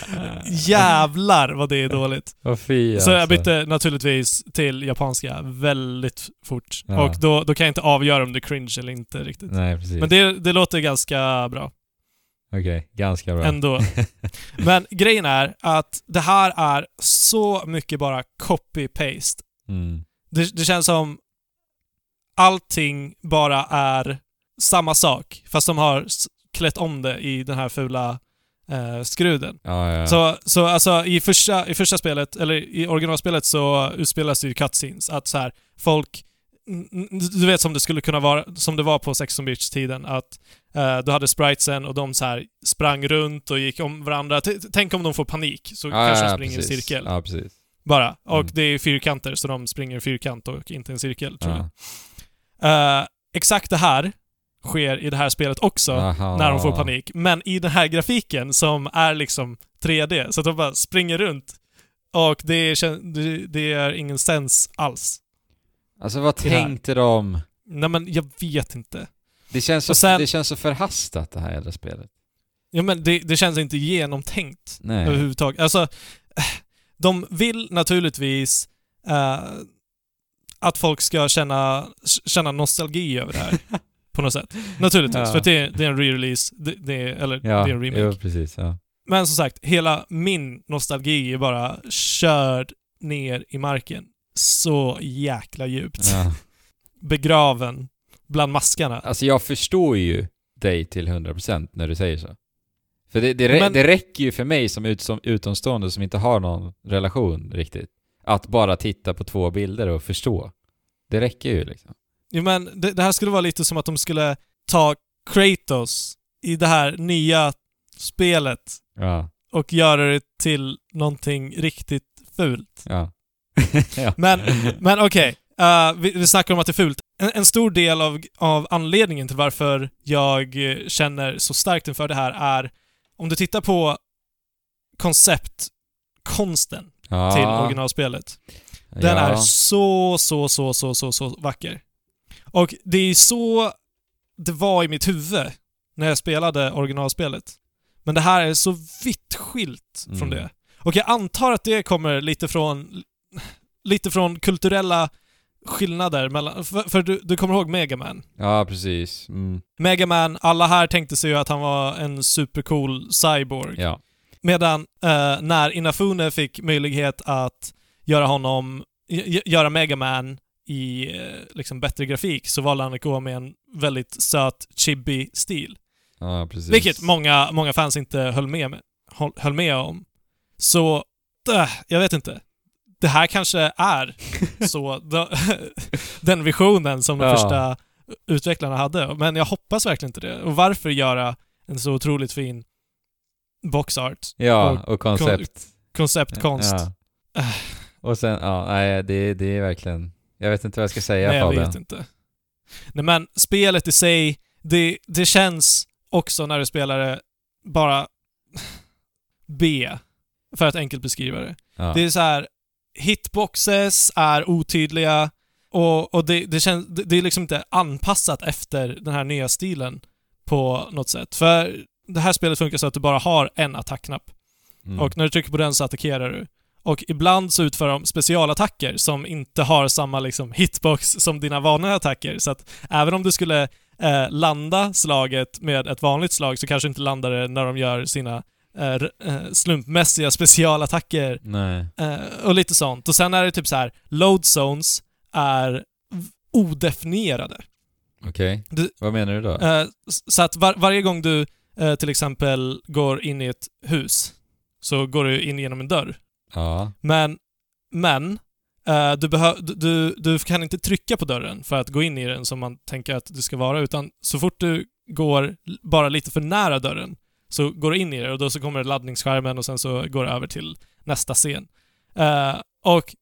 jävlar vad det är dåligt. Fy Så jag alltså. bytte naturligtvis till japanska väldigt fort. Ja. Och då, då kan jag inte avgöra om det är cringe eller inte riktigt. Nej. Men det, det låter ganska bra Okej, ganska bra. ändå. Men grejen är att det här är så mycket bara copy-paste. mm. Det, det känns som allting bara är samma sak, fast de har klätt om det i den här fula eh, skruden. Ja, ja. Så, så alltså i första, i första spelet, eller i originalspelet så utspelas det ju cutscenes. Att så här, folk... Du vet som det skulle kunna vara, som det var på 16 bits tiden att eh, du hade spritesen och de så här sprang runt och gick om varandra. T- Tänk om de får panik, så ja, kanske de springer precis. i cirkel. Ja, precis. Bara. Och Mm. det är fyrkanter, så de springer i fyrkant och inte en cirkel, tror jag. Eh, exakt det här sker i det här spelet också, Aha. när de får panik. Men i den här grafiken som är liksom 3D, så att de bara springer runt. Och det är, det, är ingen sens alls. Alltså vad tänkte de? Nej men jag vet inte. Det känns, så, sen- det känns så förhastat det här jävla spelet. Ja men det, det känns inte genomtänkt Nej. överhuvudtaget. Alltså, de vill naturligtvis eh, att folk ska känna, känna nostalgi över det här. på något sätt. Naturligtvis, Ja. för det är, det är en re-release, det, det är, eller Ja, det är en remake. jo, precis. Ja. Men som sagt, hela min nostalgi är bara körd ner i marken. Så jäkla djupt. Ja. Begraven bland maskarna. Alltså jag förstår ju dig till 100% när du säger så. För det, det, Men- det räcker ju för mig som, ut, som utomstående som inte har någon relation riktigt. Att bara titta på två bilder och förstå. Det räcker ju liksom. Jo, men det, det här skulle vara lite som att de skulle ta Kratos i det här nya spelet Ja. och göra det till någonting riktigt fult. Ja. ja. Men, men okej, eh, vi, vi snackar om att det är fult. En, en stor del av, av anledningen till varför jag känner så starkt inför det här är om du tittar på konceptkonsten till originalspelet. Den ja. är så, så, så, så, så, så vacker. Och det är så det var i mitt huvud när jag spelade originalspelet. Men det här är så vitt skilt från Mm. det. Och jag antar att det kommer lite från lite från kulturella skillnader mellan... För, för du, du kommer ihåg Megaman? Ja, precis. Mm. Megaman, alla här tänkte sig ju att han var en supercool cyborg. Ja. Medan eh, när Inafune fick möjlighet att göra honom, gö- göra Megaman i eh, liksom bättre grafik så valde han att gå med en väldigt söt, chibi stil. ja, precis. Vilket många, många fans inte höll med, med, höll, med om. Så, äh, jag vet inte. Det här kanske är så, de, den visionen som de Ja. första utvecklarna hade. Men jag hoppas verkligen inte det. Och varför göra en så otroligt fin box art? Ja, och och, koncept. Konceptkonst. Ja. Och sen, ja, nej, det, det är verkligen... Jag vet inte vad jag ska säga Nej, jag vet inte. Nej men, spelet i sig, det, det känns också när du spelar det bara B, för att enkelt beskriva det. Ja. Det är så här hitboxes är otydliga och, och det, det, känns, det, det är liksom inte anpassat efter den här nya stilen på något sätt. För det här spelet funkar så att du bara har en attackknapp. Mm. Och när du trycker på den så attackerar du. Och ibland så utför de specialattacker som inte har samma liksom hitbox som dina vanliga attacker. Så att även om du skulle eh, landa slaget med ett vanligt slag så kanske inte landar det när de gör sina eh, eh, slumpmässiga specialattacker eh, och lite sånt. Och sen är det typ så här, load zones är odefinierade. Okej. Du- Vad menar du då? Eh, så att var, varje gång du eh, till exempel går in i ett hus så går du in genom en dörr. ja. Men, men eh, du, du, du, du kan inte trycka på dörren för att gå in i den som man tänker att det ska vara, utan så fort du går bara lite för nära dörren så går du in i det och då så kommer laddningsskärmen och sen så går det över till nästa scen. Eh, och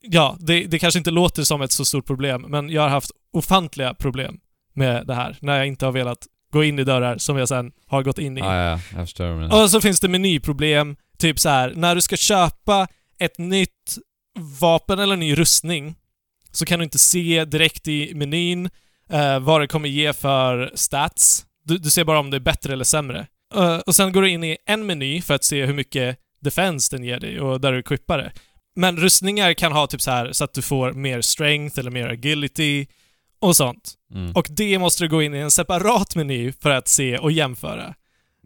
ja, det, det kanske inte låter som ett så stort problem, men jag har haft ofantliga problem med det här när jag inte har velat gå in i dörrar som jag sen har gått in i. Ja, ja, jag förstår. Och så finns det menyproblem, typ så här när du ska köpa ett nytt vapen eller ny rustning så kan du inte se direkt i menyn eh, vad det kommer ge för stats. Du, du ser bara om det är bättre eller sämre. Eh, och sen går du in i en meny för att se hur mycket defense den ger dig och där du equippar det. Men rustningar kan ha typ så här så att du får mer strength eller mer agility och sånt. Mm. Och det måste du gå in i en separat meny för att se och jämföra.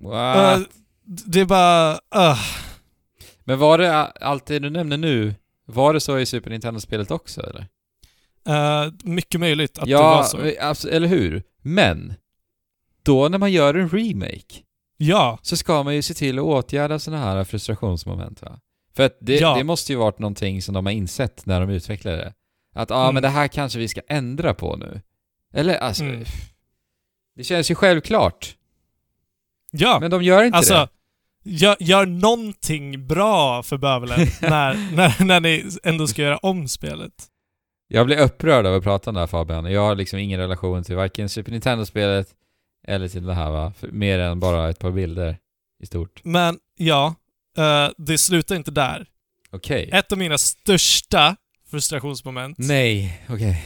What? Uh, det är bara... Uh. Men var det allt det du nämner nu, var det så i Super Nintendo-spelet också eller? Uh, mycket möjligt att det ja, var så. eh, abs- eller hur? Men, då när man gör en remake, Ja, så ska man ju se till att åtgärda sådana här frustrationsmoment va? För att det, Ja. det måste ju varit någonting som de har insett när de utvecklade det. Att ja, ah, Mm. men det här kanske vi ska ändra på nu. Eller alltså, Mm. det känns ju självklart. ja. Men de gör inte alltså, det. gör, gör någonting bra för bövelen när, när, när ni ändå ska göra om spelet. Jag blir upprörd av att prata om det här Fabian. Jag har liksom ingen relation till varken Super Nintendo-spelet eller till det här va? För, mer än bara ett par bilder i stort. Men ja, eh, det slutar inte där. Okej. Ett av mina största frustrationsmoment, Nej, okej.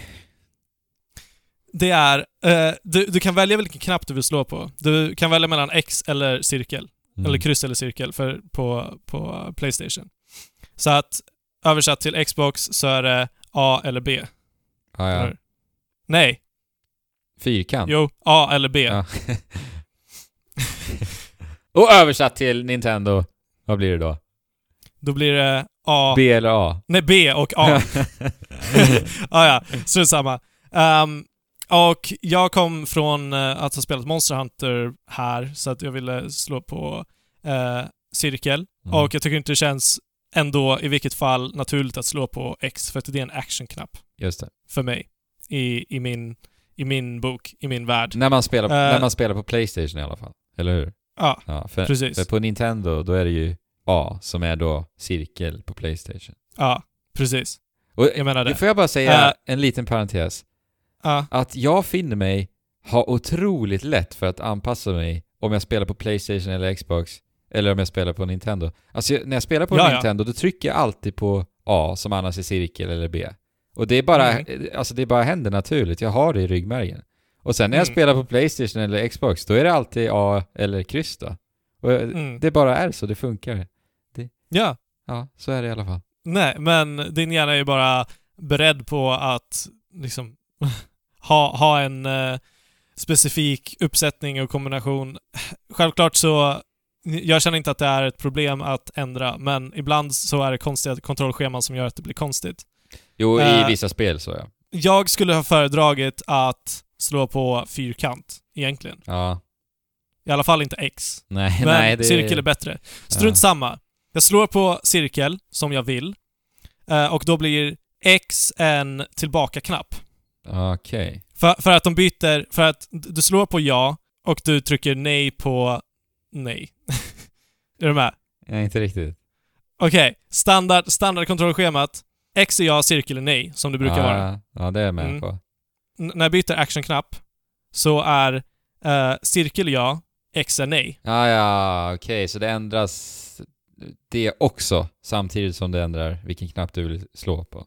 det är... eh, du, du kan välja vilken knapp du vill slå på. Du kan välja mellan X eller cirkel. Mm. Eller kryss eller cirkel för, på, på Playstation. Så att översatt till Xbox så är det A eller B. Ja, ja. Eller? Nej. Fyrkant. Jo, A eller B. Ja. Och översatt till Nintendo, vad blir det då? Då blir det A... B eller A? Nej, B och A. ah, ja, strunt samma. Ehm, och jag kom från eh, att ha spelat Monster Hunter här, så att jag ville slå på eh, cirkel. Mm. Och jag tycker inte det känns ändå i vilket fall naturligt att slå på X, för att det är en actionknapp Just det. för mig. I, i, min, I min bok, i min värld. När man, spelar, Eh. när man spelar på Playstation i alla fall. Eller hur? Ja, Ja, för, precis. för på Nintendo, då är det ju A som är då cirkel på Playstation. Ja, precis. Och Jag menar det får jag bara säga, Eh. en liten parentes. Ja, Att jag finner mig ha otroligt lätt för att anpassa mig om jag spelar på Playstation eller Xbox, eller om jag spelar på Nintendo. Alltså när jag spelar på Ja, ja. Nintendo, då trycker jag alltid på A som annars är cirkel eller B. Och det är bara, Mm. alltså det bara händer naturligt. Jag har det i ryggmärgen. Och sen när jag Mm. spelar på Playstation eller Xbox, då är det alltid A eller kryss då. Och Mm. det bara är så, det funkar. Ja. Ja, så är det i alla fall. Nej, men din hjärna är ju bara beredd på att liksom ha, ha en eh, specifik uppsättning och kombination. Självklart så, jag känner inte att det är ett problem att ändra, men ibland så är det konstiga kontrollscheman som gör att det blir konstigt. Jo, i Eh. vissa spel så ja. Jag skulle ha föredragit att slå på fyrkant, egentligen. Ja. I alla fall inte X. Nej, Men nej, det cirkel är bättre. Strunt Ja. samma. Jag slår på cirkel, som jag vill. Eh, och då blir X en tillbaka-knapp. Okej. För, för att de byter, för att du slår på ja och du trycker nej på nej. är du med? Nej, inte riktigt. Okej, standard, standardkontrollschemat. X är ja, cirkel är nej, som det brukar ja, vara. Ja, det är jag med Mm. på. N- när jag byter actionknapp så är eh, cirkel ja, X är nej. Ja, ja, okej, så det ändras det också, samtidigt som det ändrar vilken knapp du vill slå på.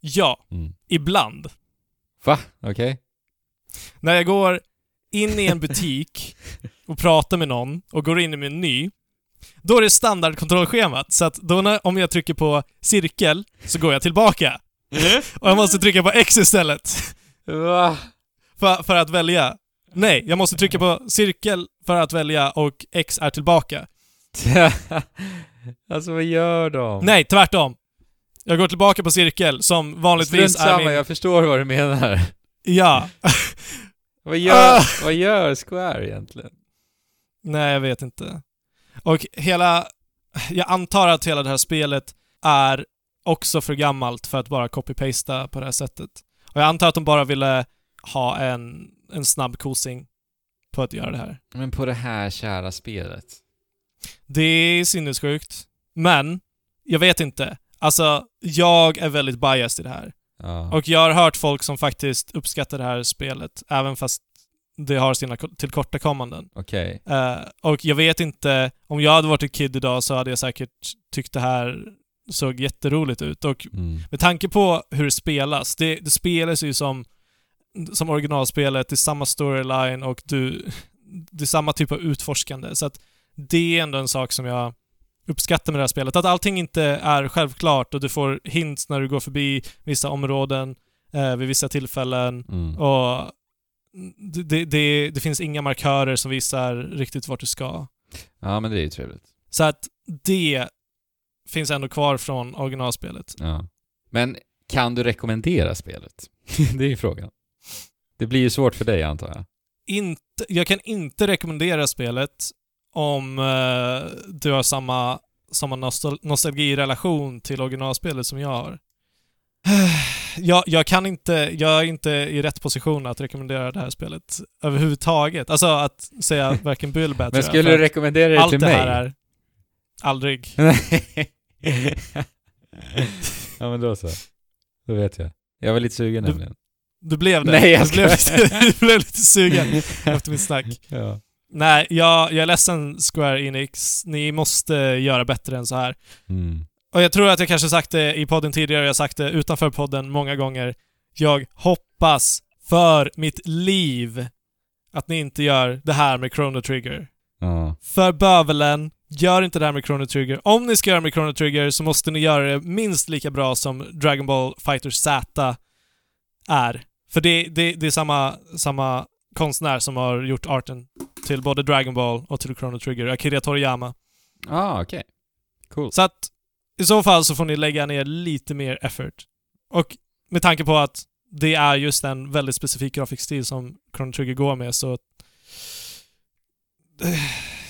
Ja, Mm. ibland. Va? Okej? När jag går in i en butik och pratar med någon och går in i min meny, då är det standardkontrollschemat. Så att då när, om jag trycker på cirkel så går jag tillbaka. Och jag måste trycka på X istället. Va? För, för att välja. Nej, jag måste trycka på cirkel för att välja och X är tillbaka. alltså vad gör de? Nej, tvärtom. Jag går tillbaka på cirkel som vanligtvis Strunt är samma, min... jag förstår vad du menar. Ja. Vad gör, Ah! vad gör Square egentligen? Nej, jag vet inte. Och hela... Jag antar att hela det här spelet är också för gammalt för att bara copy-pasta på det här sättet. Och jag antar att de bara ville ha en, en snabb kosing på att göra det här. Men på det här kära spelet. Det är sinnessjukt. Men, jag vet inte. Alltså, jag är väldigt biased i det här. Ja. Och jag har hört folk som faktiskt uppskattar det här spelet, även fast det har sina ko- tillkortakommanden. Okej. Eh, och jag vet inte, om jag hade varit ett kid idag så hade jag säkert tyckt det här såg jätteroligt ut. Och Mm. med tanke på hur det spelas, det, det spelas ju som, som originalspelet, det är samma storyline och du, det är samma typ av utforskande. Så att det är ändå en sak som jag uppskattar med det här spelet. Att allting inte är självklart och du får hints när du går förbi vissa områden eh, vid vissa tillfällen. Mm. Och det, det, det, finns inga markörer som visar riktigt vart du ska. Ja, men det är ju trevligt. Så att det finns ändå kvar från originalspelet. Ja. Men kan du rekommendera spelet? det är ju frågan. Det blir ju svårt för dig antar jag. Inte, jag kan inte rekommendera spelet om eh, du har samma, samma nostal nostalgirelation till originalspelet som jag har. Jag, jag kan inte, jag är inte i rätt position att rekommendera det här spelet överhuvudtaget. Alltså att säga varken bu eller bä, tror Men jag, skulle för du rekommendera det Allt till det mig? här är... Aldrig. ja men då så. Då vet jag. Jag var lite sugen Du- nämligen. Du blev det. Nej, jag du, blev lite, du blev lite sugen efter mitt snack. Ja. Nej, jag, jag är ledsen Square Enix. Ni måste göra bättre än så här. Mm. Och jag tror att jag kanske sagt det i podden tidigare, jag har sagt det utanför podden många gånger. Jag hoppas för mitt liv att ni inte gör det här med Chrono Trigger. Ja. För bövelen, gör inte det här med Chrono Trigger. Om ni ska göra med Chrono Trigger så måste ni göra det minst lika bra som Dragon Ball Fighter Z är. För det, det, det är samma, samma konstnär som har gjort arten till både Dragon Ball och till Chrono Trigger, Akira Toriyama. Ah, okej. Cool. Så att i så fall så får ni lägga ner lite mer effort. Och med tanke på att det är just en väldigt specifik grafisk stil som Chrono Trigger går med så...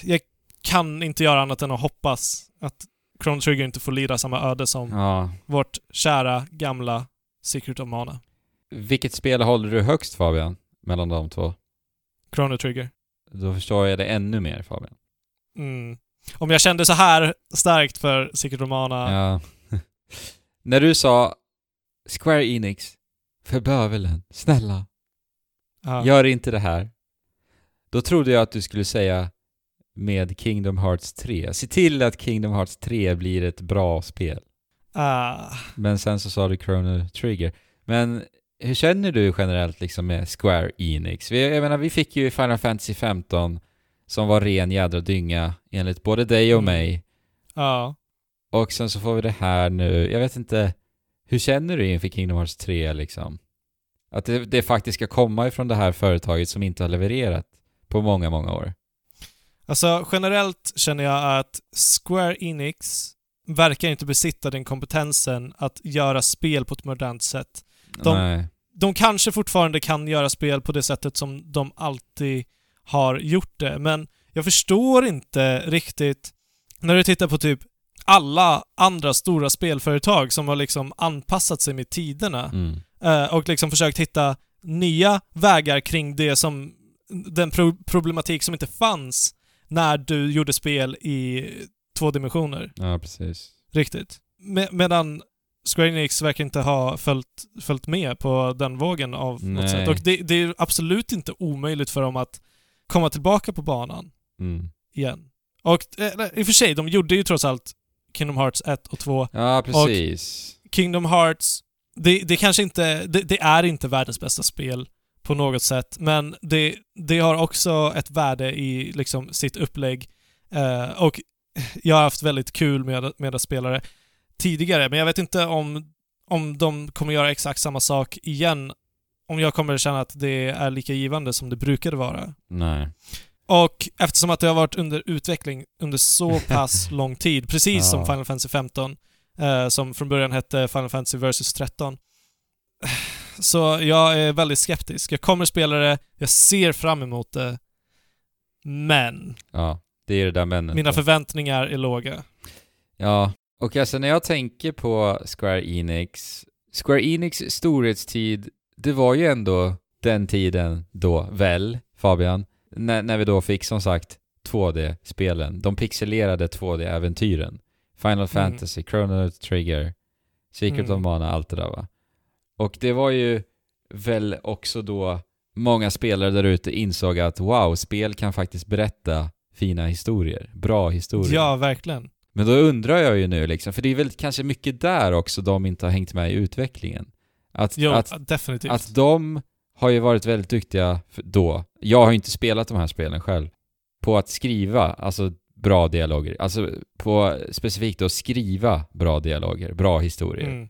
Jag kan inte göra annat än att hoppas att Chrono Trigger inte får lida samma öde som Ja. vårt kära gamla Secret of Mana. Vilket spel håller du högst Fabian? Mellan de två? Chrono Trigger. Då förstår jag det ännu mer Fabian. Mm. Om jag kände så här starkt för Secret of Mana... Ja. När du sa Square Enix, för bövelen, snälla, ja. gör inte det här. Då trodde jag att du skulle säga med Kingdom Hearts 3. Se till att Kingdom Hearts 3 blir ett bra spel. Ah, Men sen så sa du Chrono Trigger. Men hur känner du generellt liksom med Square Enix? Vi, jag menar, vi fick ju Final Fantasy 15 som var ren jädra dynga enligt både dig och Mm. mig. ja. Och sen så får vi det här nu. Jag vet inte, hur känner du inför Kingdom Hearts 3 liksom? Att det, det faktiskt ska komma ifrån det här företaget som inte har levererat på många, många år. Alltså generellt känner jag att Square Enix verkar inte besitta den kompetensen att göra spel på ett modernt sätt. De- Nej. De kanske fortfarande kan göra spel på det sättet som de alltid har gjort det, men jag förstår inte riktigt när du tittar på typ alla andra stora spelföretag som har liksom anpassat sig med tiderna Mm. eh, och liksom försökt hitta nya vägar kring det som den pro problematik som inte fanns när du gjorde spel i två dimensioner. Ja, precis. Riktigt. Me medan Square Enix verkar inte ha följt, följt med på den vågen av något Nej. sätt. Och det, det är absolut inte omöjligt för dem att komma tillbaka på banan Mm. igen. Och i och för sig, de gjorde ju trots allt Kingdom Hearts 1 och 2. Ja, precis. Kingdom Hearts, det, det kanske inte, det, det är inte världens bästa spel på något sätt, men det, det har också ett värde i liksom sitt upplägg. Eh, och jag har haft väldigt kul med, med att spela det tidigare, men jag vet inte om, om de kommer göra exakt samma sak igen. Om jag kommer känna att det är lika givande som det brukade vara. Nej. Och eftersom att det har varit under utveckling under så pass lång tid, precis som Ja. Final Fantasy 15, eh, som från början hette Final Fantasy Versus 13. Så jag är väldigt skeptisk. Jag kommer spela det, jag ser fram emot det, men Ja, det är det där männet. mina då. förväntningar är låga. Ja, och alltså när jag tänker på Square Enix, Square Enix storhetstid, det var ju ändå den tiden då, väl, Fabian? När, när vi då fick som sagt 2D-spelen, de pixelerade 2D-äventyren. Final Fantasy, Chrono Trigger, Secret Mm. of Mana, allt det där va. Och det var ju väl också då många spelare där ute insåg att wow, spel kan faktiskt berätta fina historier, bra historier. Ja, verkligen. Men då undrar jag ju nu liksom, för det är väl kanske mycket där också de inte har hängt med i utvecklingen. Att, Jo, att, definitivt. att de har ju varit väldigt duktiga då, jag har ju inte spelat de här spelen själv, på att skriva, alltså bra dialoger. Alltså på specifikt då skriva bra dialoger, bra historier. Mm.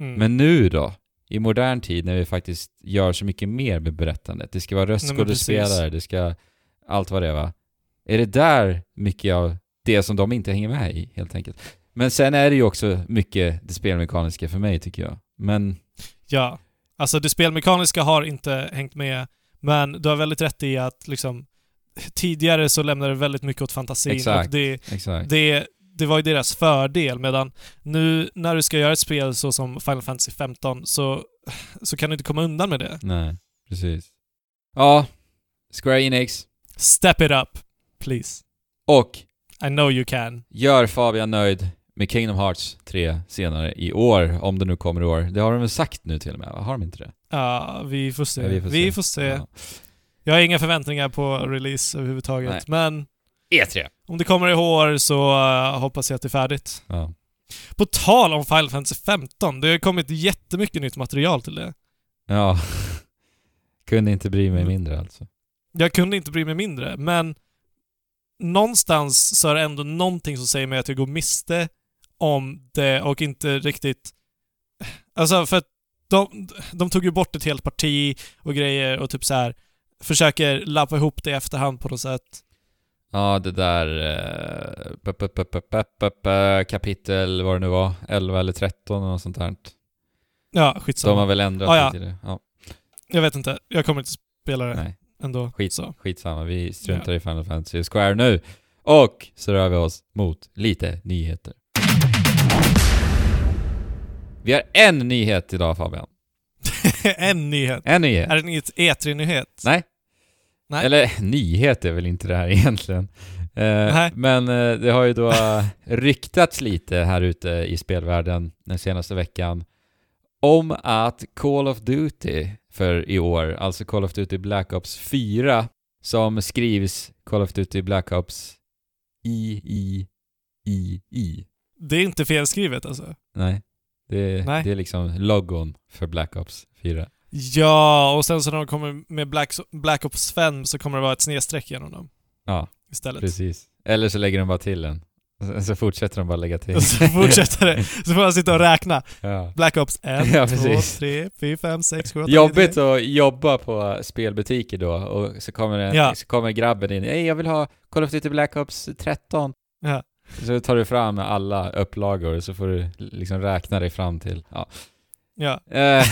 Mm. Men nu då? I modern tid när vi faktiskt gör så mycket mer med berättandet. Det ska vara röstskådespelare, det ska allt vad det är va? Är det där mycket av det som de inte hänger med i helt enkelt? Men sen är det ju också mycket det spelmekaniska för mig tycker jag. Men Ja. Alltså det spelmekaniska har inte hängt med, men du har väldigt rätt i att liksom tidigare så lämnade det väldigt mycket åt fantasin Exakt. och det, exakt. det, det var ju deras fördel medan nu när du ska göra ett spel så som Final Fantasy 15 så, så kan du inte komma undan med det. Nej, precis. Ja, Square Enix Step it up, please. och I know you can. gör Fabian nöjd med Kingdom Hearts 3 senare i år, om det nu kommer i år. Det har de väl sagt nu till och med? Har de inte det? Ja, vi får se. Ja, vi får se. Ja. Jag har inga förväntningar på release överhuvudtaget, Nej. men E3. om det kommer i år så eh, hoppas jag att det är färdigt. Ja. På tal om Final Fantasy 15, det har kommit jättemycket nytt material till det. Ja. Kunde inte bry mig mindre alltså. Jag kunde inte bry mig mindre, men någonstans så är det ändå någonting som säger mig att jag går miste om det och inte riktigt... Alltså för att de, de tog ju bort ett helt parti och grejer och typ så här försöker lappa ihop det i efterhand på något sätt. Ja, det där... eh, kapitel, vad det nu var, 11 eller 13 eller något sånt där. Ja, De skitsamma. har väl ändrat Ah, ja. det. Ja, Jag vet inte. Jag kommer inte spela det nej. Ändå. Skit. Så. Skitsamma, vi struntar i Final Fantasy Square nu. Och så rör vi oss mot lite nyheter. Vi har en nyhet idag Fabian. en nyhet. En nyhet. Är det en E3-nyhet? Nej. Nej. Eller nyhet är väl inte det här egentligen. Eh, men eh, det har ju då ryktats lite här ute i spelvärlden den senaste veckan om att Call of Duty för i år, alltså Call of Duty Black Ops 4, som skrivs Call of Duty Black Ops I, I, I, I. det är inte felskrivet alltså. Nej. Det, Nej. det är liksom logon för Black Ops 4. Ja, och sen så när de kommer med Black, Black Ops 5 så kommer det vara ett snedstreck genom dem Ja, istället. precis. Eller så lägger de bara till en. Så- Så fortsätter de bara lägga till. Så fortsätter det. Så får man sitta och räkna. Ja. Black Ops 1, Ja, 2, precis. 3, 4, 5, 6, 7, 8, 9, Jobbigt att jobba på spelbutiker då och så kommer, en, Ja. så kommer grabben in. Hej, jag vill ha Call of Duty Black Ops 13. Ja. Så tar du fram alla upplagor så får du liksom räkna dig fram till. Ja. Ja. Eh,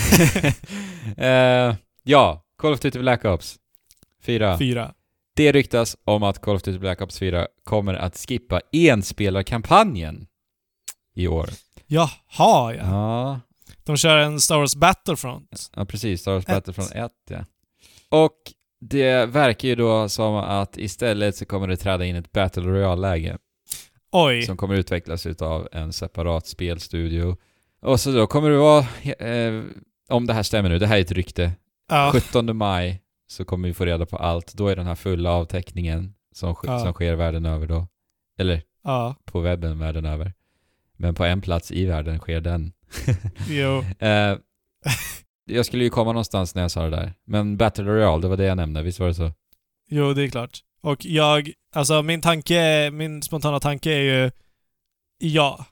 ja, Call of Duty Black Ops 4. 4. Det ryktas om att Call of Duty Black Ops 4 kommer att skippa enspelarkampanjen i år. Jaha ja. Ja, De kör en Star Wars Battlefront. ja precis. Star Wars Ett. Battlefront 1 ja. Och det verkar ju då som att istället så kommer det träda in ett Battle Royale-läge Oj. som kommer utvecklas utav en separat spelstudio. Och så då kommer det vara, eh, om det här stämmer nu, det här är ett rykte, Ja. 17 maj så kommer vi få reda på allt. Då är den här fulla avteckningen som, Ja. som sker världen över då. Eller Ja. på webben världen över. Men på en plats i världen sker den. Jo. Eh, jag skulle ju komma någonstans när jag sa det där. Men Battle Royale, det var det jag nämnde, visst var det så? Jo, det är klart. Och jag, alltså min tanke, min spontana tanke är ju ja.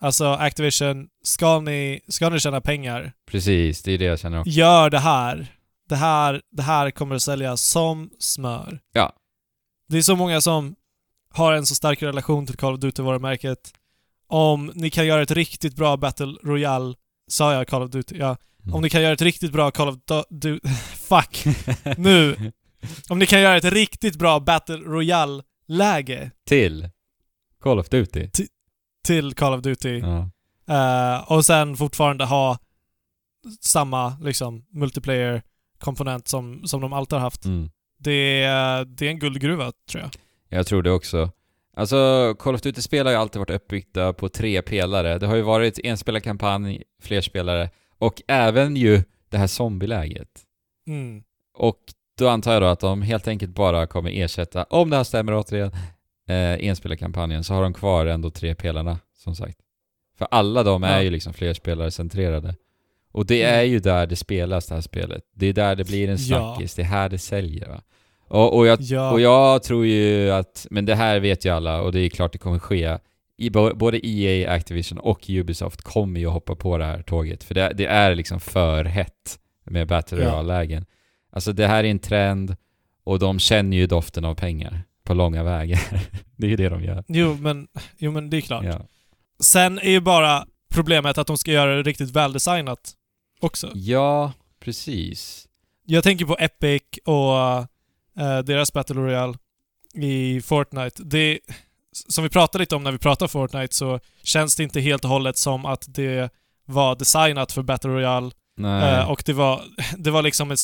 Alltså Activision, ska ni, ska ni tjäna pengar, Precis, det är det jag känner också. gör det här. Det här, det här kommer att sälja som smör. Ja. Det är så många som har en så stark relation till Call of Duty-varumärket. Om ni kan göra ett riktigt bra Battle Royale, sa jag Call of Duty? Ja. Mm. Om ni kan göra ett riktigt bra Call of Duty... Fuck! Nu! Om ni kan göra ett riktigt bra Battle Royale-läge Till Call of Duty. till Call of Duty Ja. eh, och sen fortfarande ha samma liksom multiplayer-komponent som, som de alltid har haft. Mm. Det, är, det är en guldgruva, tror jag. Jag tror det också. Alltså, Call of Duty-spel har ju alltid varit uppbyggda på tre pelare. Det har ju varit enspelarkampanj, fler spelare och även ju det här zombieläget. Mm. Och då antar jag då att de helt enkelt bara kommer ersätta, om det här stämmer återigen, eh, enspelarkampanjen så har de kvar ändå tre pelarna, som sagt. För alla de är Ja. ju liksom flerspelare centrerade. Och det Mm. är ju där det spelas, det här spelet. Det är där det blir en Ja. snackis, det är här det säljer va. Och, och, jag, Ja. och jag tror ju att, men det här vet ju alla och det är klart det kommer ske. I, både EA, Activision och Ubisoft kommer ju hoppa på det här tåget. För det, det är liksom för hett med Battle Ja. Royale-lägen. Alltså det här är en trend och de känner ju doften av pengar på långa vägar. det är ju det de gör. Jo, men, jo, men det är klart. Ja, Sen är ju bara problemet att de ska göra det riktigt väldesignat också. ja precis. Jag tänker på Epic och eh, deras Battle Royale i Fortnite. Det, som vi pratade lite om när vi pratade Fortnite så känns det inte helt och hållet som att det var designat för Battle Royale eh, och det var, det var liksom ett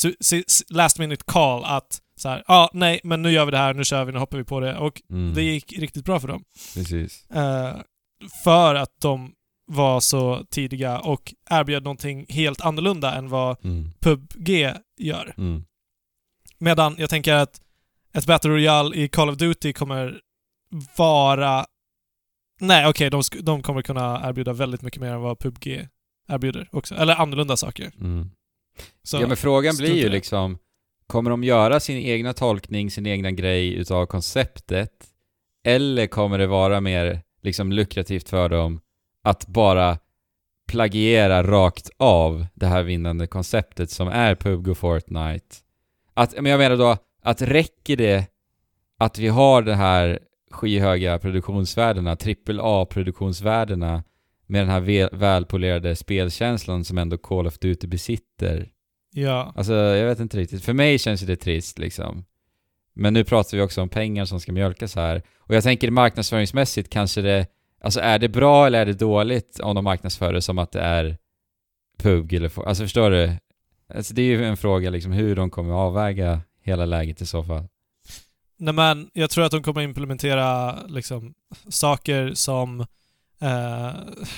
last minute call att så här, ja, ah, nej, men nu gör vi det här, nu kör vi, nu hoppar vi på det. Och mm, det gick riktigt bra för dem. Precis. Eh, för att de var så tidiga och erbjöd någonting helt annorlunda än vad Mm. PubG gör. Mm. Medan jag tänker att ett Battle Royale i Call of Duty kommer vara... Nej, okej, de, sk- de kommer kunna erbjuda väldigt mycket mer än vad PubG erbjuder också. Eller annorlunda saker. Mm. Så, ja men frågan blir ju liksom, kommer de göra sin egna tolkning, sin egna grej utav konceptet? Eller kommer det vara mer liksom lukrativt för dem att bara plagiera rakt av det här vinnande konceptet som är PubG och Fortnite? Att, men jag menar då, att räcker det att vi har det här skyhöga produktionsvärdena, AAA-produktionsvärdena med den här väl, välpolerade spelkänslan som ändå Call of Duty besitter? Ja. Alltså, jag vet inte riktigt. För mig känns det trist liksom. Men nu pratar vi också om pengar som ska mjölkas här. Och jag tänker marknadsföringsmässigt kanske det... Alltså är det bra eller är det dåligt om de marknadsför det som att det är PUG eller... for- Alltså förstår du? Alltså det är ju en fråga liksom hur de kommer avväga hela läget i så fall. Nej men, jag tror att de kommer implementera liksom saker som eh,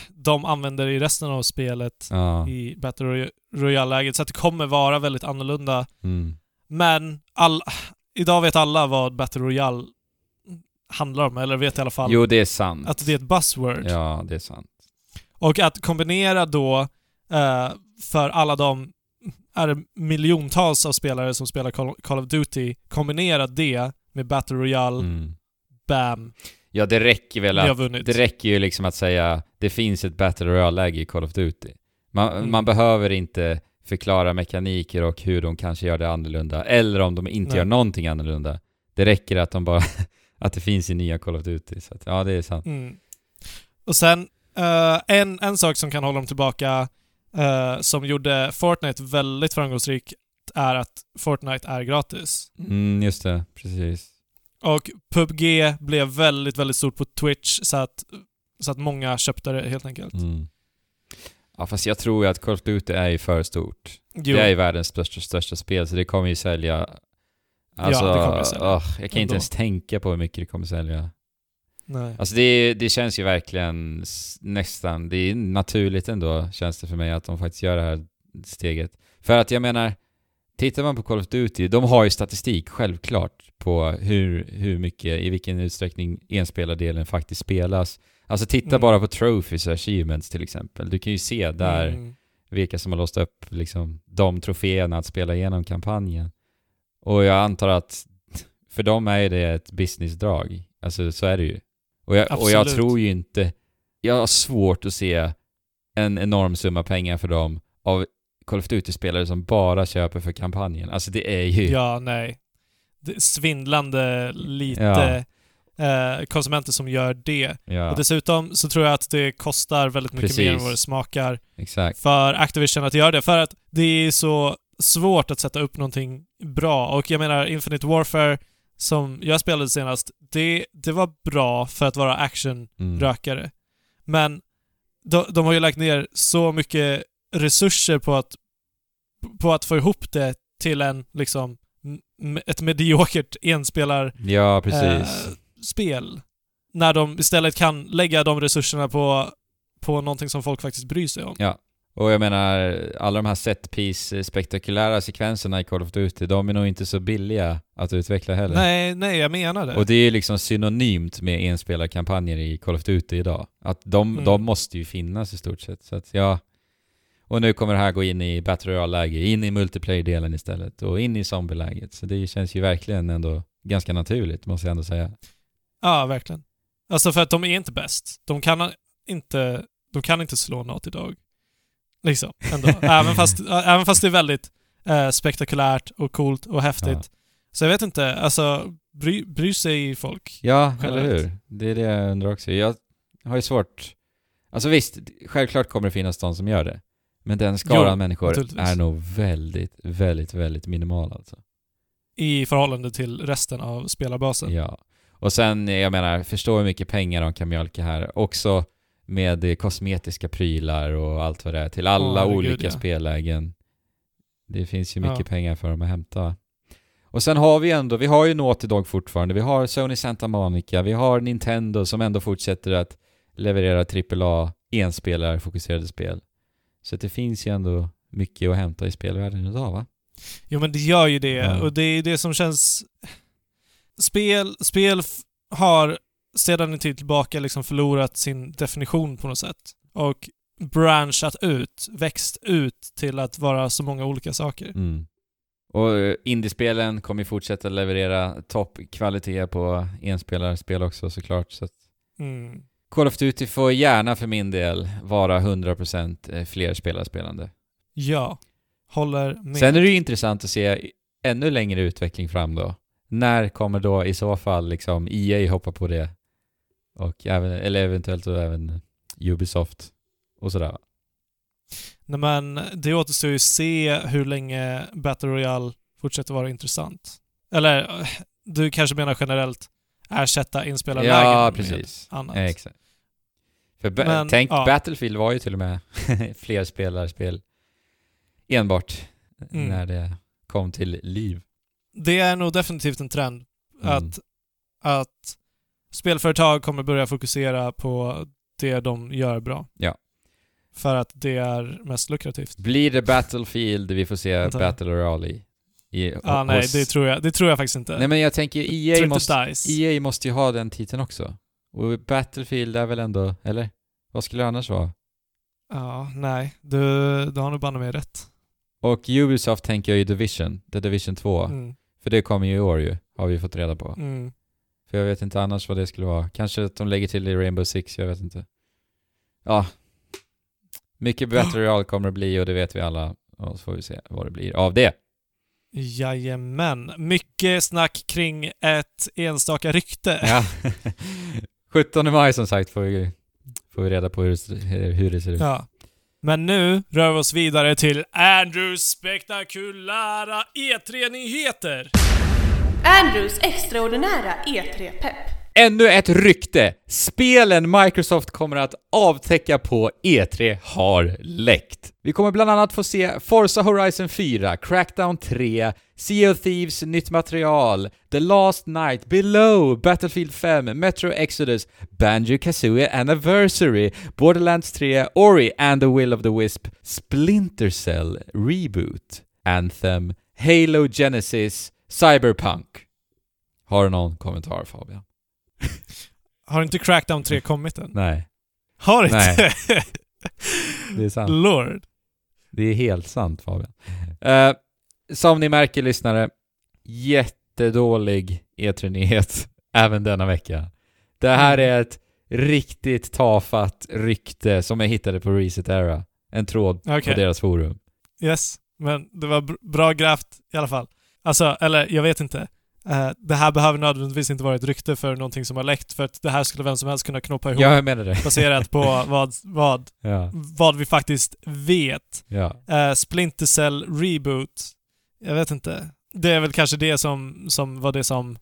de använder i resten av spelet Ja. i Battle Roy- Royale-läget. Så att det kommer vara väldigt annorlunda. Mm. Men all, idag vet alla vad Battle Royale handlar om, eller vet i alla fall Jo, det är sant. att det är ett buzzword. Ja, det är sant. Och att kombinera då eh, för alla de är miljontals av spelare som spelar Call, of Duty, kombinera det med Battle Royale, Mm. BAM, Ja, det räcker väl att... Det räcker ju liksom att säga det finns ett Battle Royale-läge i Call of Duty. Man, Mm. man behöver inte förklara mekaniker och hur de kanske gör det annorlunda, eller om de inte Nej. gör någonting annorlunda. Det räcker att de bara... att det finns i nya Call of Duty. Så att, ja, det är sant. Mm. Och sen, eh, en, en sak som kan hålla dem tillbaka, eh, som gjorde Fortnite väldigt framgångsrikt, är att Fortnite är gratis. Mm, just det. Precis. Och PubG blev väldigt, väldigt stort på Twitch, så att, så att många köpte det helt enkelt. Mm. Ja, fast jag tror ju att Call of Duty är ju för stort. Jo, Det är ju världens största, största spel, så det kommer ju sälja... Alltså, det kommer att sälja. åh, jag kan inte ens tänka på hur mycket det kommer sälja. nej. Alltså det, det känns ju verkligen nästan, det är naturligt ändå, känns det för mig, att de faktiskt gör det här steget. För att jag menar, tittar man på Call of Duty, de har ju statistik, självklart, på hur, hur mycket, i vilken utsträckning enspelardelen faktiskt spelas. Alltså titta Mm. bara på trophies och achievements till exempel. Du kan ju se där Mm. vilka som har låst upp liksom, de troféerna att spela igenom kampanjen. Och jag antar att för dem är det ett businessdrag. Alltså så är det ju. Och jag, och jag tror ju inte... Jag har svårt att se en enorm summa pengar för dem av Call of Duty-spelare som bara köper för kampanjen. Alltså det är ju... Ja, nej. Det svindlande lite eh, konsumenter som gör det. Ja, Och dessutom så tror jag att det kostar väldigt mycket Precis. mer än vad det smakar exakt. för Activision att göra det. För att det är så svårt att sätta upp någonting bra. Och jag menar, Infinite Warfare, som jag spelade senast, det, det var bra för att vara action-rökare. Mm. Men de, de har ju lagt ner så mycket resurser på att, på att få ihop det till en, liksom, ett mediokert enspelar Ja, eh, spel. När de istället kan lägga de resurserna på, på någonting som folk faktiskt bryr sig om. Och jag menar, alla de här set-piece spektakulära sekvenserna i Call of Duty, de är nog inte så billiga att utveckla heller. Nej, nej, jag menar det. Och det är liksom synonymt med enspelarkampanjer i Call of Duty idag. Att de, Mm. de måste ju finnas i stort sett. Så att ja... Och nu kommer det här gå in i Battle Royale-läge, in i multiplayer-delen istället och in i zombie-läget. Så det känns ju verkligen ändå ganska naturligt, måste jag ändå säga. Ja, verkligen. Alltså för att de är inte bäst. De kan inte, de kan inte slå något idag. Liksom, ändå. även, fast, även fast det är väldigt eh, spektakulärt och coolt och häftigt. Ja. Så jag vet inte, alltså bry, bryr sig folk? Ja, Generellt. eller hur? Det är det jag undrar också. Jag har ju svårt... Alltså visst, självklart kommer det finnas de som gör det. Men den skaran Jo, människor är nog väldigt, väldigt, väldigt minimal alltså. I förhållande till resten av spelarbasen. Ja. Och sen, jag menar, förstå hur mycket pengar de kan mjölka här. Också med eh, kosmetiska prylar och allt vad det är till alla herregud, olika ja. spellägen. Det finns ju mycket Ja. pengar för dem att hämta. Och sen har vi ändå, vi har ju Naughty Dog fortfarande, vi har Sony Santa Monica, vi har Nintendo som ändå fortsätter att leverera AAA enspelarfokuserade spel. Så det finns ju ändå mycket att hämta i spelvärlden idag va? Jo men det gör ju det, Ja. och det är det som känns... Spel, spel har sedan en tid tillbaka liksom förlorat sin definition på något sätt. Och branchat ut, växt ut till att vara så många olika saker. Mm. Och eh, indiespelen kommer ju fortsätta leverera toppkvalitet på enspelarspel också såklart. Så att Mm. Call of Duty får gärna för min del vara 100% eh, fler spelarspelande. Ja. Håller med. Sen är det ju intressant att se ännu längre utveckling fram då. När kommer då i så fall liksom EA hoppa på det? Och även, eller eventuellt då även Ubisoft och sådär. va? Nej, men det återstår ju att se hur länge Battle Royale fortsätter vara intressant. Eller, du kanske menar generellt ersätta inspelarlägen Ja, med precis. annat. Eh, exakt. För Men, tänk, ja. Battlefield var ju till och med fler spelarspel enbart Mm. när det kom till liv. Det är nog definitivt en trend Mm. att, att spelföretag kommer börja fokusera på det de gör bra. Ja. För att det är mest lukrativt. Blir det Battlefield vi får se. Battle Royale i? I, Ah, nej, hos- det tror, jag, det tror jag faktiskt inte. Nej men jag tänker EA måste. EA måste ju ha den titeln också. Och Battlefield är väl ändå, eller? Vad skulle det annars vara? Ja, nej. Du, du har nog banne mig rätt. Och Ubisoft tänker jag ju Division, The Division 2. Mm, För det kommer ju i år ju, har vi fått reda på. mm. För jag vet inte annars vad det skulle vara. Kanske att de lägger till i Rainbow Six, jag vet inte. Ja. Mycket Battle Royale kommer det bli och det vet vi alla. Och så får vi se vad det blir av det. Jajamän. Mycket snack kring ett enstaka rykte. Ja. 17 maj som sagt får vi, får vi reda på hur, det- hur det ser ut. Ja. Men nu rör vi oss vidare till Andrews spektakulära E3-nyheter. Andrews extraordinära E3-pepp. Ännu ett rykte! Spelen Microsoft kommer att avtäcka på E3 har läckt. Vi kommer bland annat få se Forza Horizon 4, Crackdown 3, Sea of Thieves nytt material, The Last Night, Below, Battlefield 5, Metro Exodus, Banjo-Kazooie Anniversary, Borderlands 3, Ori and the Will of the Wisp, Splinter Cell Reboot, Anthem, Halo Genesis, Cyberpunk. Har du någon kommentar Fabian? Har inte Crackdown 3 kommit än? Nej, Har inte? Nej. det är sant. Lord. Det är helt sant Fabian. Eh, som ni märker lyssnare, jättedålig E3-nyhet även denna vecka. Det här Mm. är ett riktigt tafatt rykte som jag hittade på Reset Era. En tråd Okej. på deras forum. Yes. Men det var br- bra grävt i alla fall. Alltså, eller jag vet inte. Eh, det här behöver nödvändigtvis inte vara ett rykte för någonting som har läckt, för att det här skulle vem som helst kunna knoppa ihop Ja, jag menar det. baserat på vad, vad, Ja, vad vi faktiskt vet. ja. Uh, Splinter Cell Reboot. Jag vet inte. Det är väl kanske det som, som var det som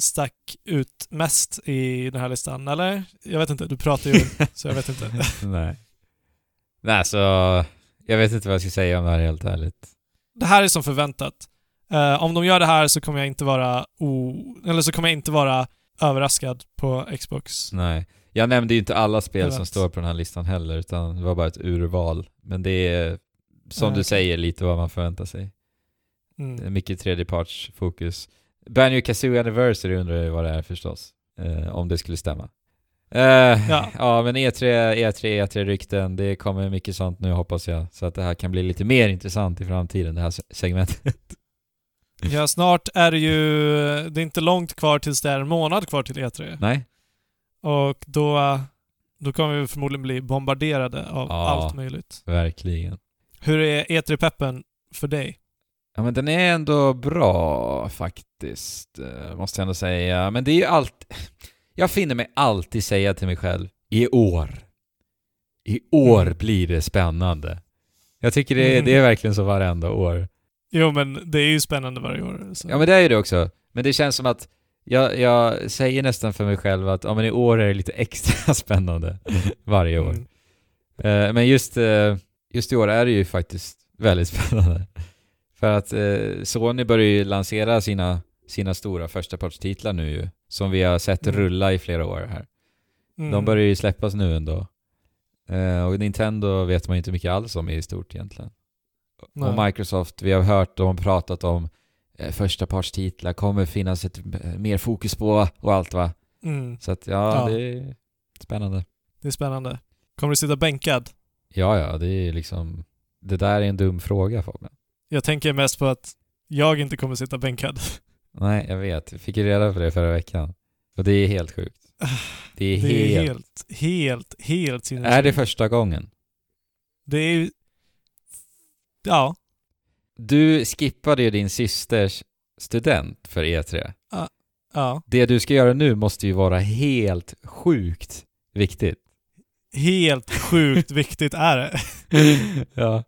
stack ut mest i den här listan, eller? Jag vet inte, du pratar ju så jag vet inte. Nej. Nej, så jag vet inte vad jag ska säga om det här helt ärligt. Det här är som förväntat. Eh, om de gör det här så kommer jag inte vara o... Eller så kommer jag inte vara överraskad på Xbox. Nej. Jag nämnde ju inte alla spel som står på den här listan heller, utan det var bara ett urval. Men det är, som Ja, du säger, lite vad man förväntar sig. Det är Mm. mycket tredjepartsfokus. Banjo Kazooie Anniversary undrar jag vad det är förstås. Eh, om det skulle stämma. Eh, Ja. ja. men E E3, E3, E3-rykten, det kommer mycket sånt nu hoppas jag. Så att det här kan bli lite mer intressant i framtiden, det här se- segmentet. Ja, snart är det ju... Det är inte långt kvar tills det är en månad kvar till E3. Nej? Och då, då kommer vi förmodligen bli bombarderade av Ja. allt möjligt. Verkligen. Hur är E3-peppen för dig? Ja men den är ändå bra faktiskt, eh, måste jag ändå säga. Men det är ju allt... Jag finner mig alltid säga till mig själv, i år. I år Mm. blir det spännande. Jag tycker det, Mm. det är verkligen så varenda år. Jo, men det är ju spännande varje år. Så. Ja men det är ju det också. Men det känns som att jag, jag säger nästan för mig själv att ja, men i år är det lite extra spännande varje år. Mm. Eh, men just, eh, just i år är det ju faktiskt väldigt spännande. För att eh, Sony börjar ju lansera sina, sina stora förstapartstitlar nu ju. Som vi har sett Mm. rulla i flera år här. Mm. De börjar ju släppas nu ändå. Och Nintendo vet man ju inte mycket alls om i stort egentligen. Nej. Och Microsoft, vi har hört dem pratat om eh, förstapartstitlar, kommer finnas ett eh, mer fokus på och allt va. Mm. Så att ja, Ja. det är spännande. Det är spännande. Kommer du sitta bänkad? Ja, ja, det är liksom... Det där är en dum fråga Fabian. Jag tänker mest på att jag inte kommer sitta bänkad. Nej, jag vet. Jag fick ju reda på det förra veckan. Och det är helt sjukt. Det är, Det är helt... helt, helt, helt sinnessjukt. Är det första gången? Det är. Ja. Du skippade ju din systers student för E3. Ja. Det du ska göra nu måste ju vara helt sjukt viktigt. Helt sjukt viktigt är det. ja.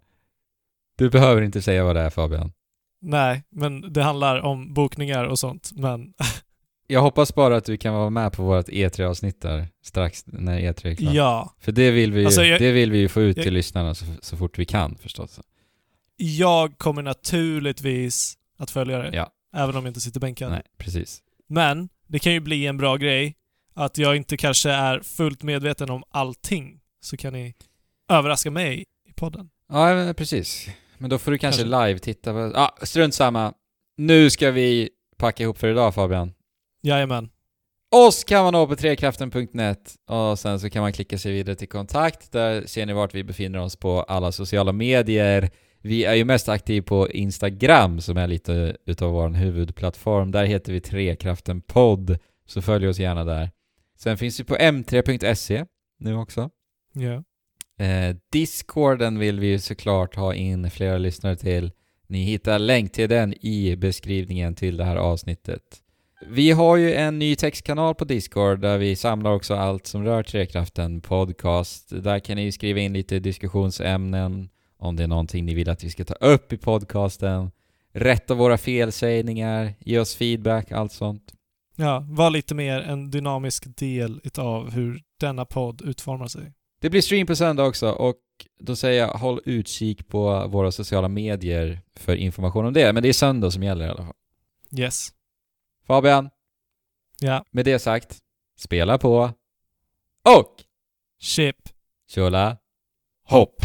Du behöver inte säga vad det är Fabian. Nej, men det handlar om bokningar och sånt. Men Jag hoppas bara att du kan vara med på vårt E3-avsnitt där strax när E3 är klart. ja. För det vill vi ju, Alltså, jag- det vill vi få ut jag- till lyssnarna så, så fort vi kan förstås. Jag kommer naturligtvis att följa det. Ja. Även om jag inte sitter bänkad. Nej, precis. Men det kan ju bli en bra grej att jag inte kanske är fullt medveten om allting. Så kan ni överraska mig i podden. Ja, precis. Men då får du kanske, Kanske. live titta på... Ja, strunt samma. Nu ska vi packa ihop för idag Fabian. Jajamän. Oss kan man nå på trekraften.net och sen så kan man klicka sig vidare till kontakt. Där ser ni vart vi befinner oss på alla sociala medier. Vi är ju mest aktiva på Instagram som är lite utav vår huvudplattform. Där heter vi Trekraften podd, så följ oss gärna där. Sen finns vi på m3.se nu också. Ja. Eh, Discorden vill vi ju såklart ha in flera lyssnare till. Ni hittar länk till den i beskrivningen till det här avsnittet. Vi har ju en ny textkanal på Discord där vi samlar också allt som rör Trekraften podcast. Där kan ni skriva in lite diskussionsämnen om det är någonting ni vill att vi ska ta upp i podcasten. Rätta våra felsägningar, ge oss feedback, allt sånt. Ja, var lite mer en dynamisk del utav hur denna podd utformar sig. Det blir stream på söndag också och då säger jag håll utkik på våra sociala medier för information om det. Men det är söndag som gäller i alla fall. Yes. Fabian, Ja. med det sagt, spela på och Chip. Tjola hopp!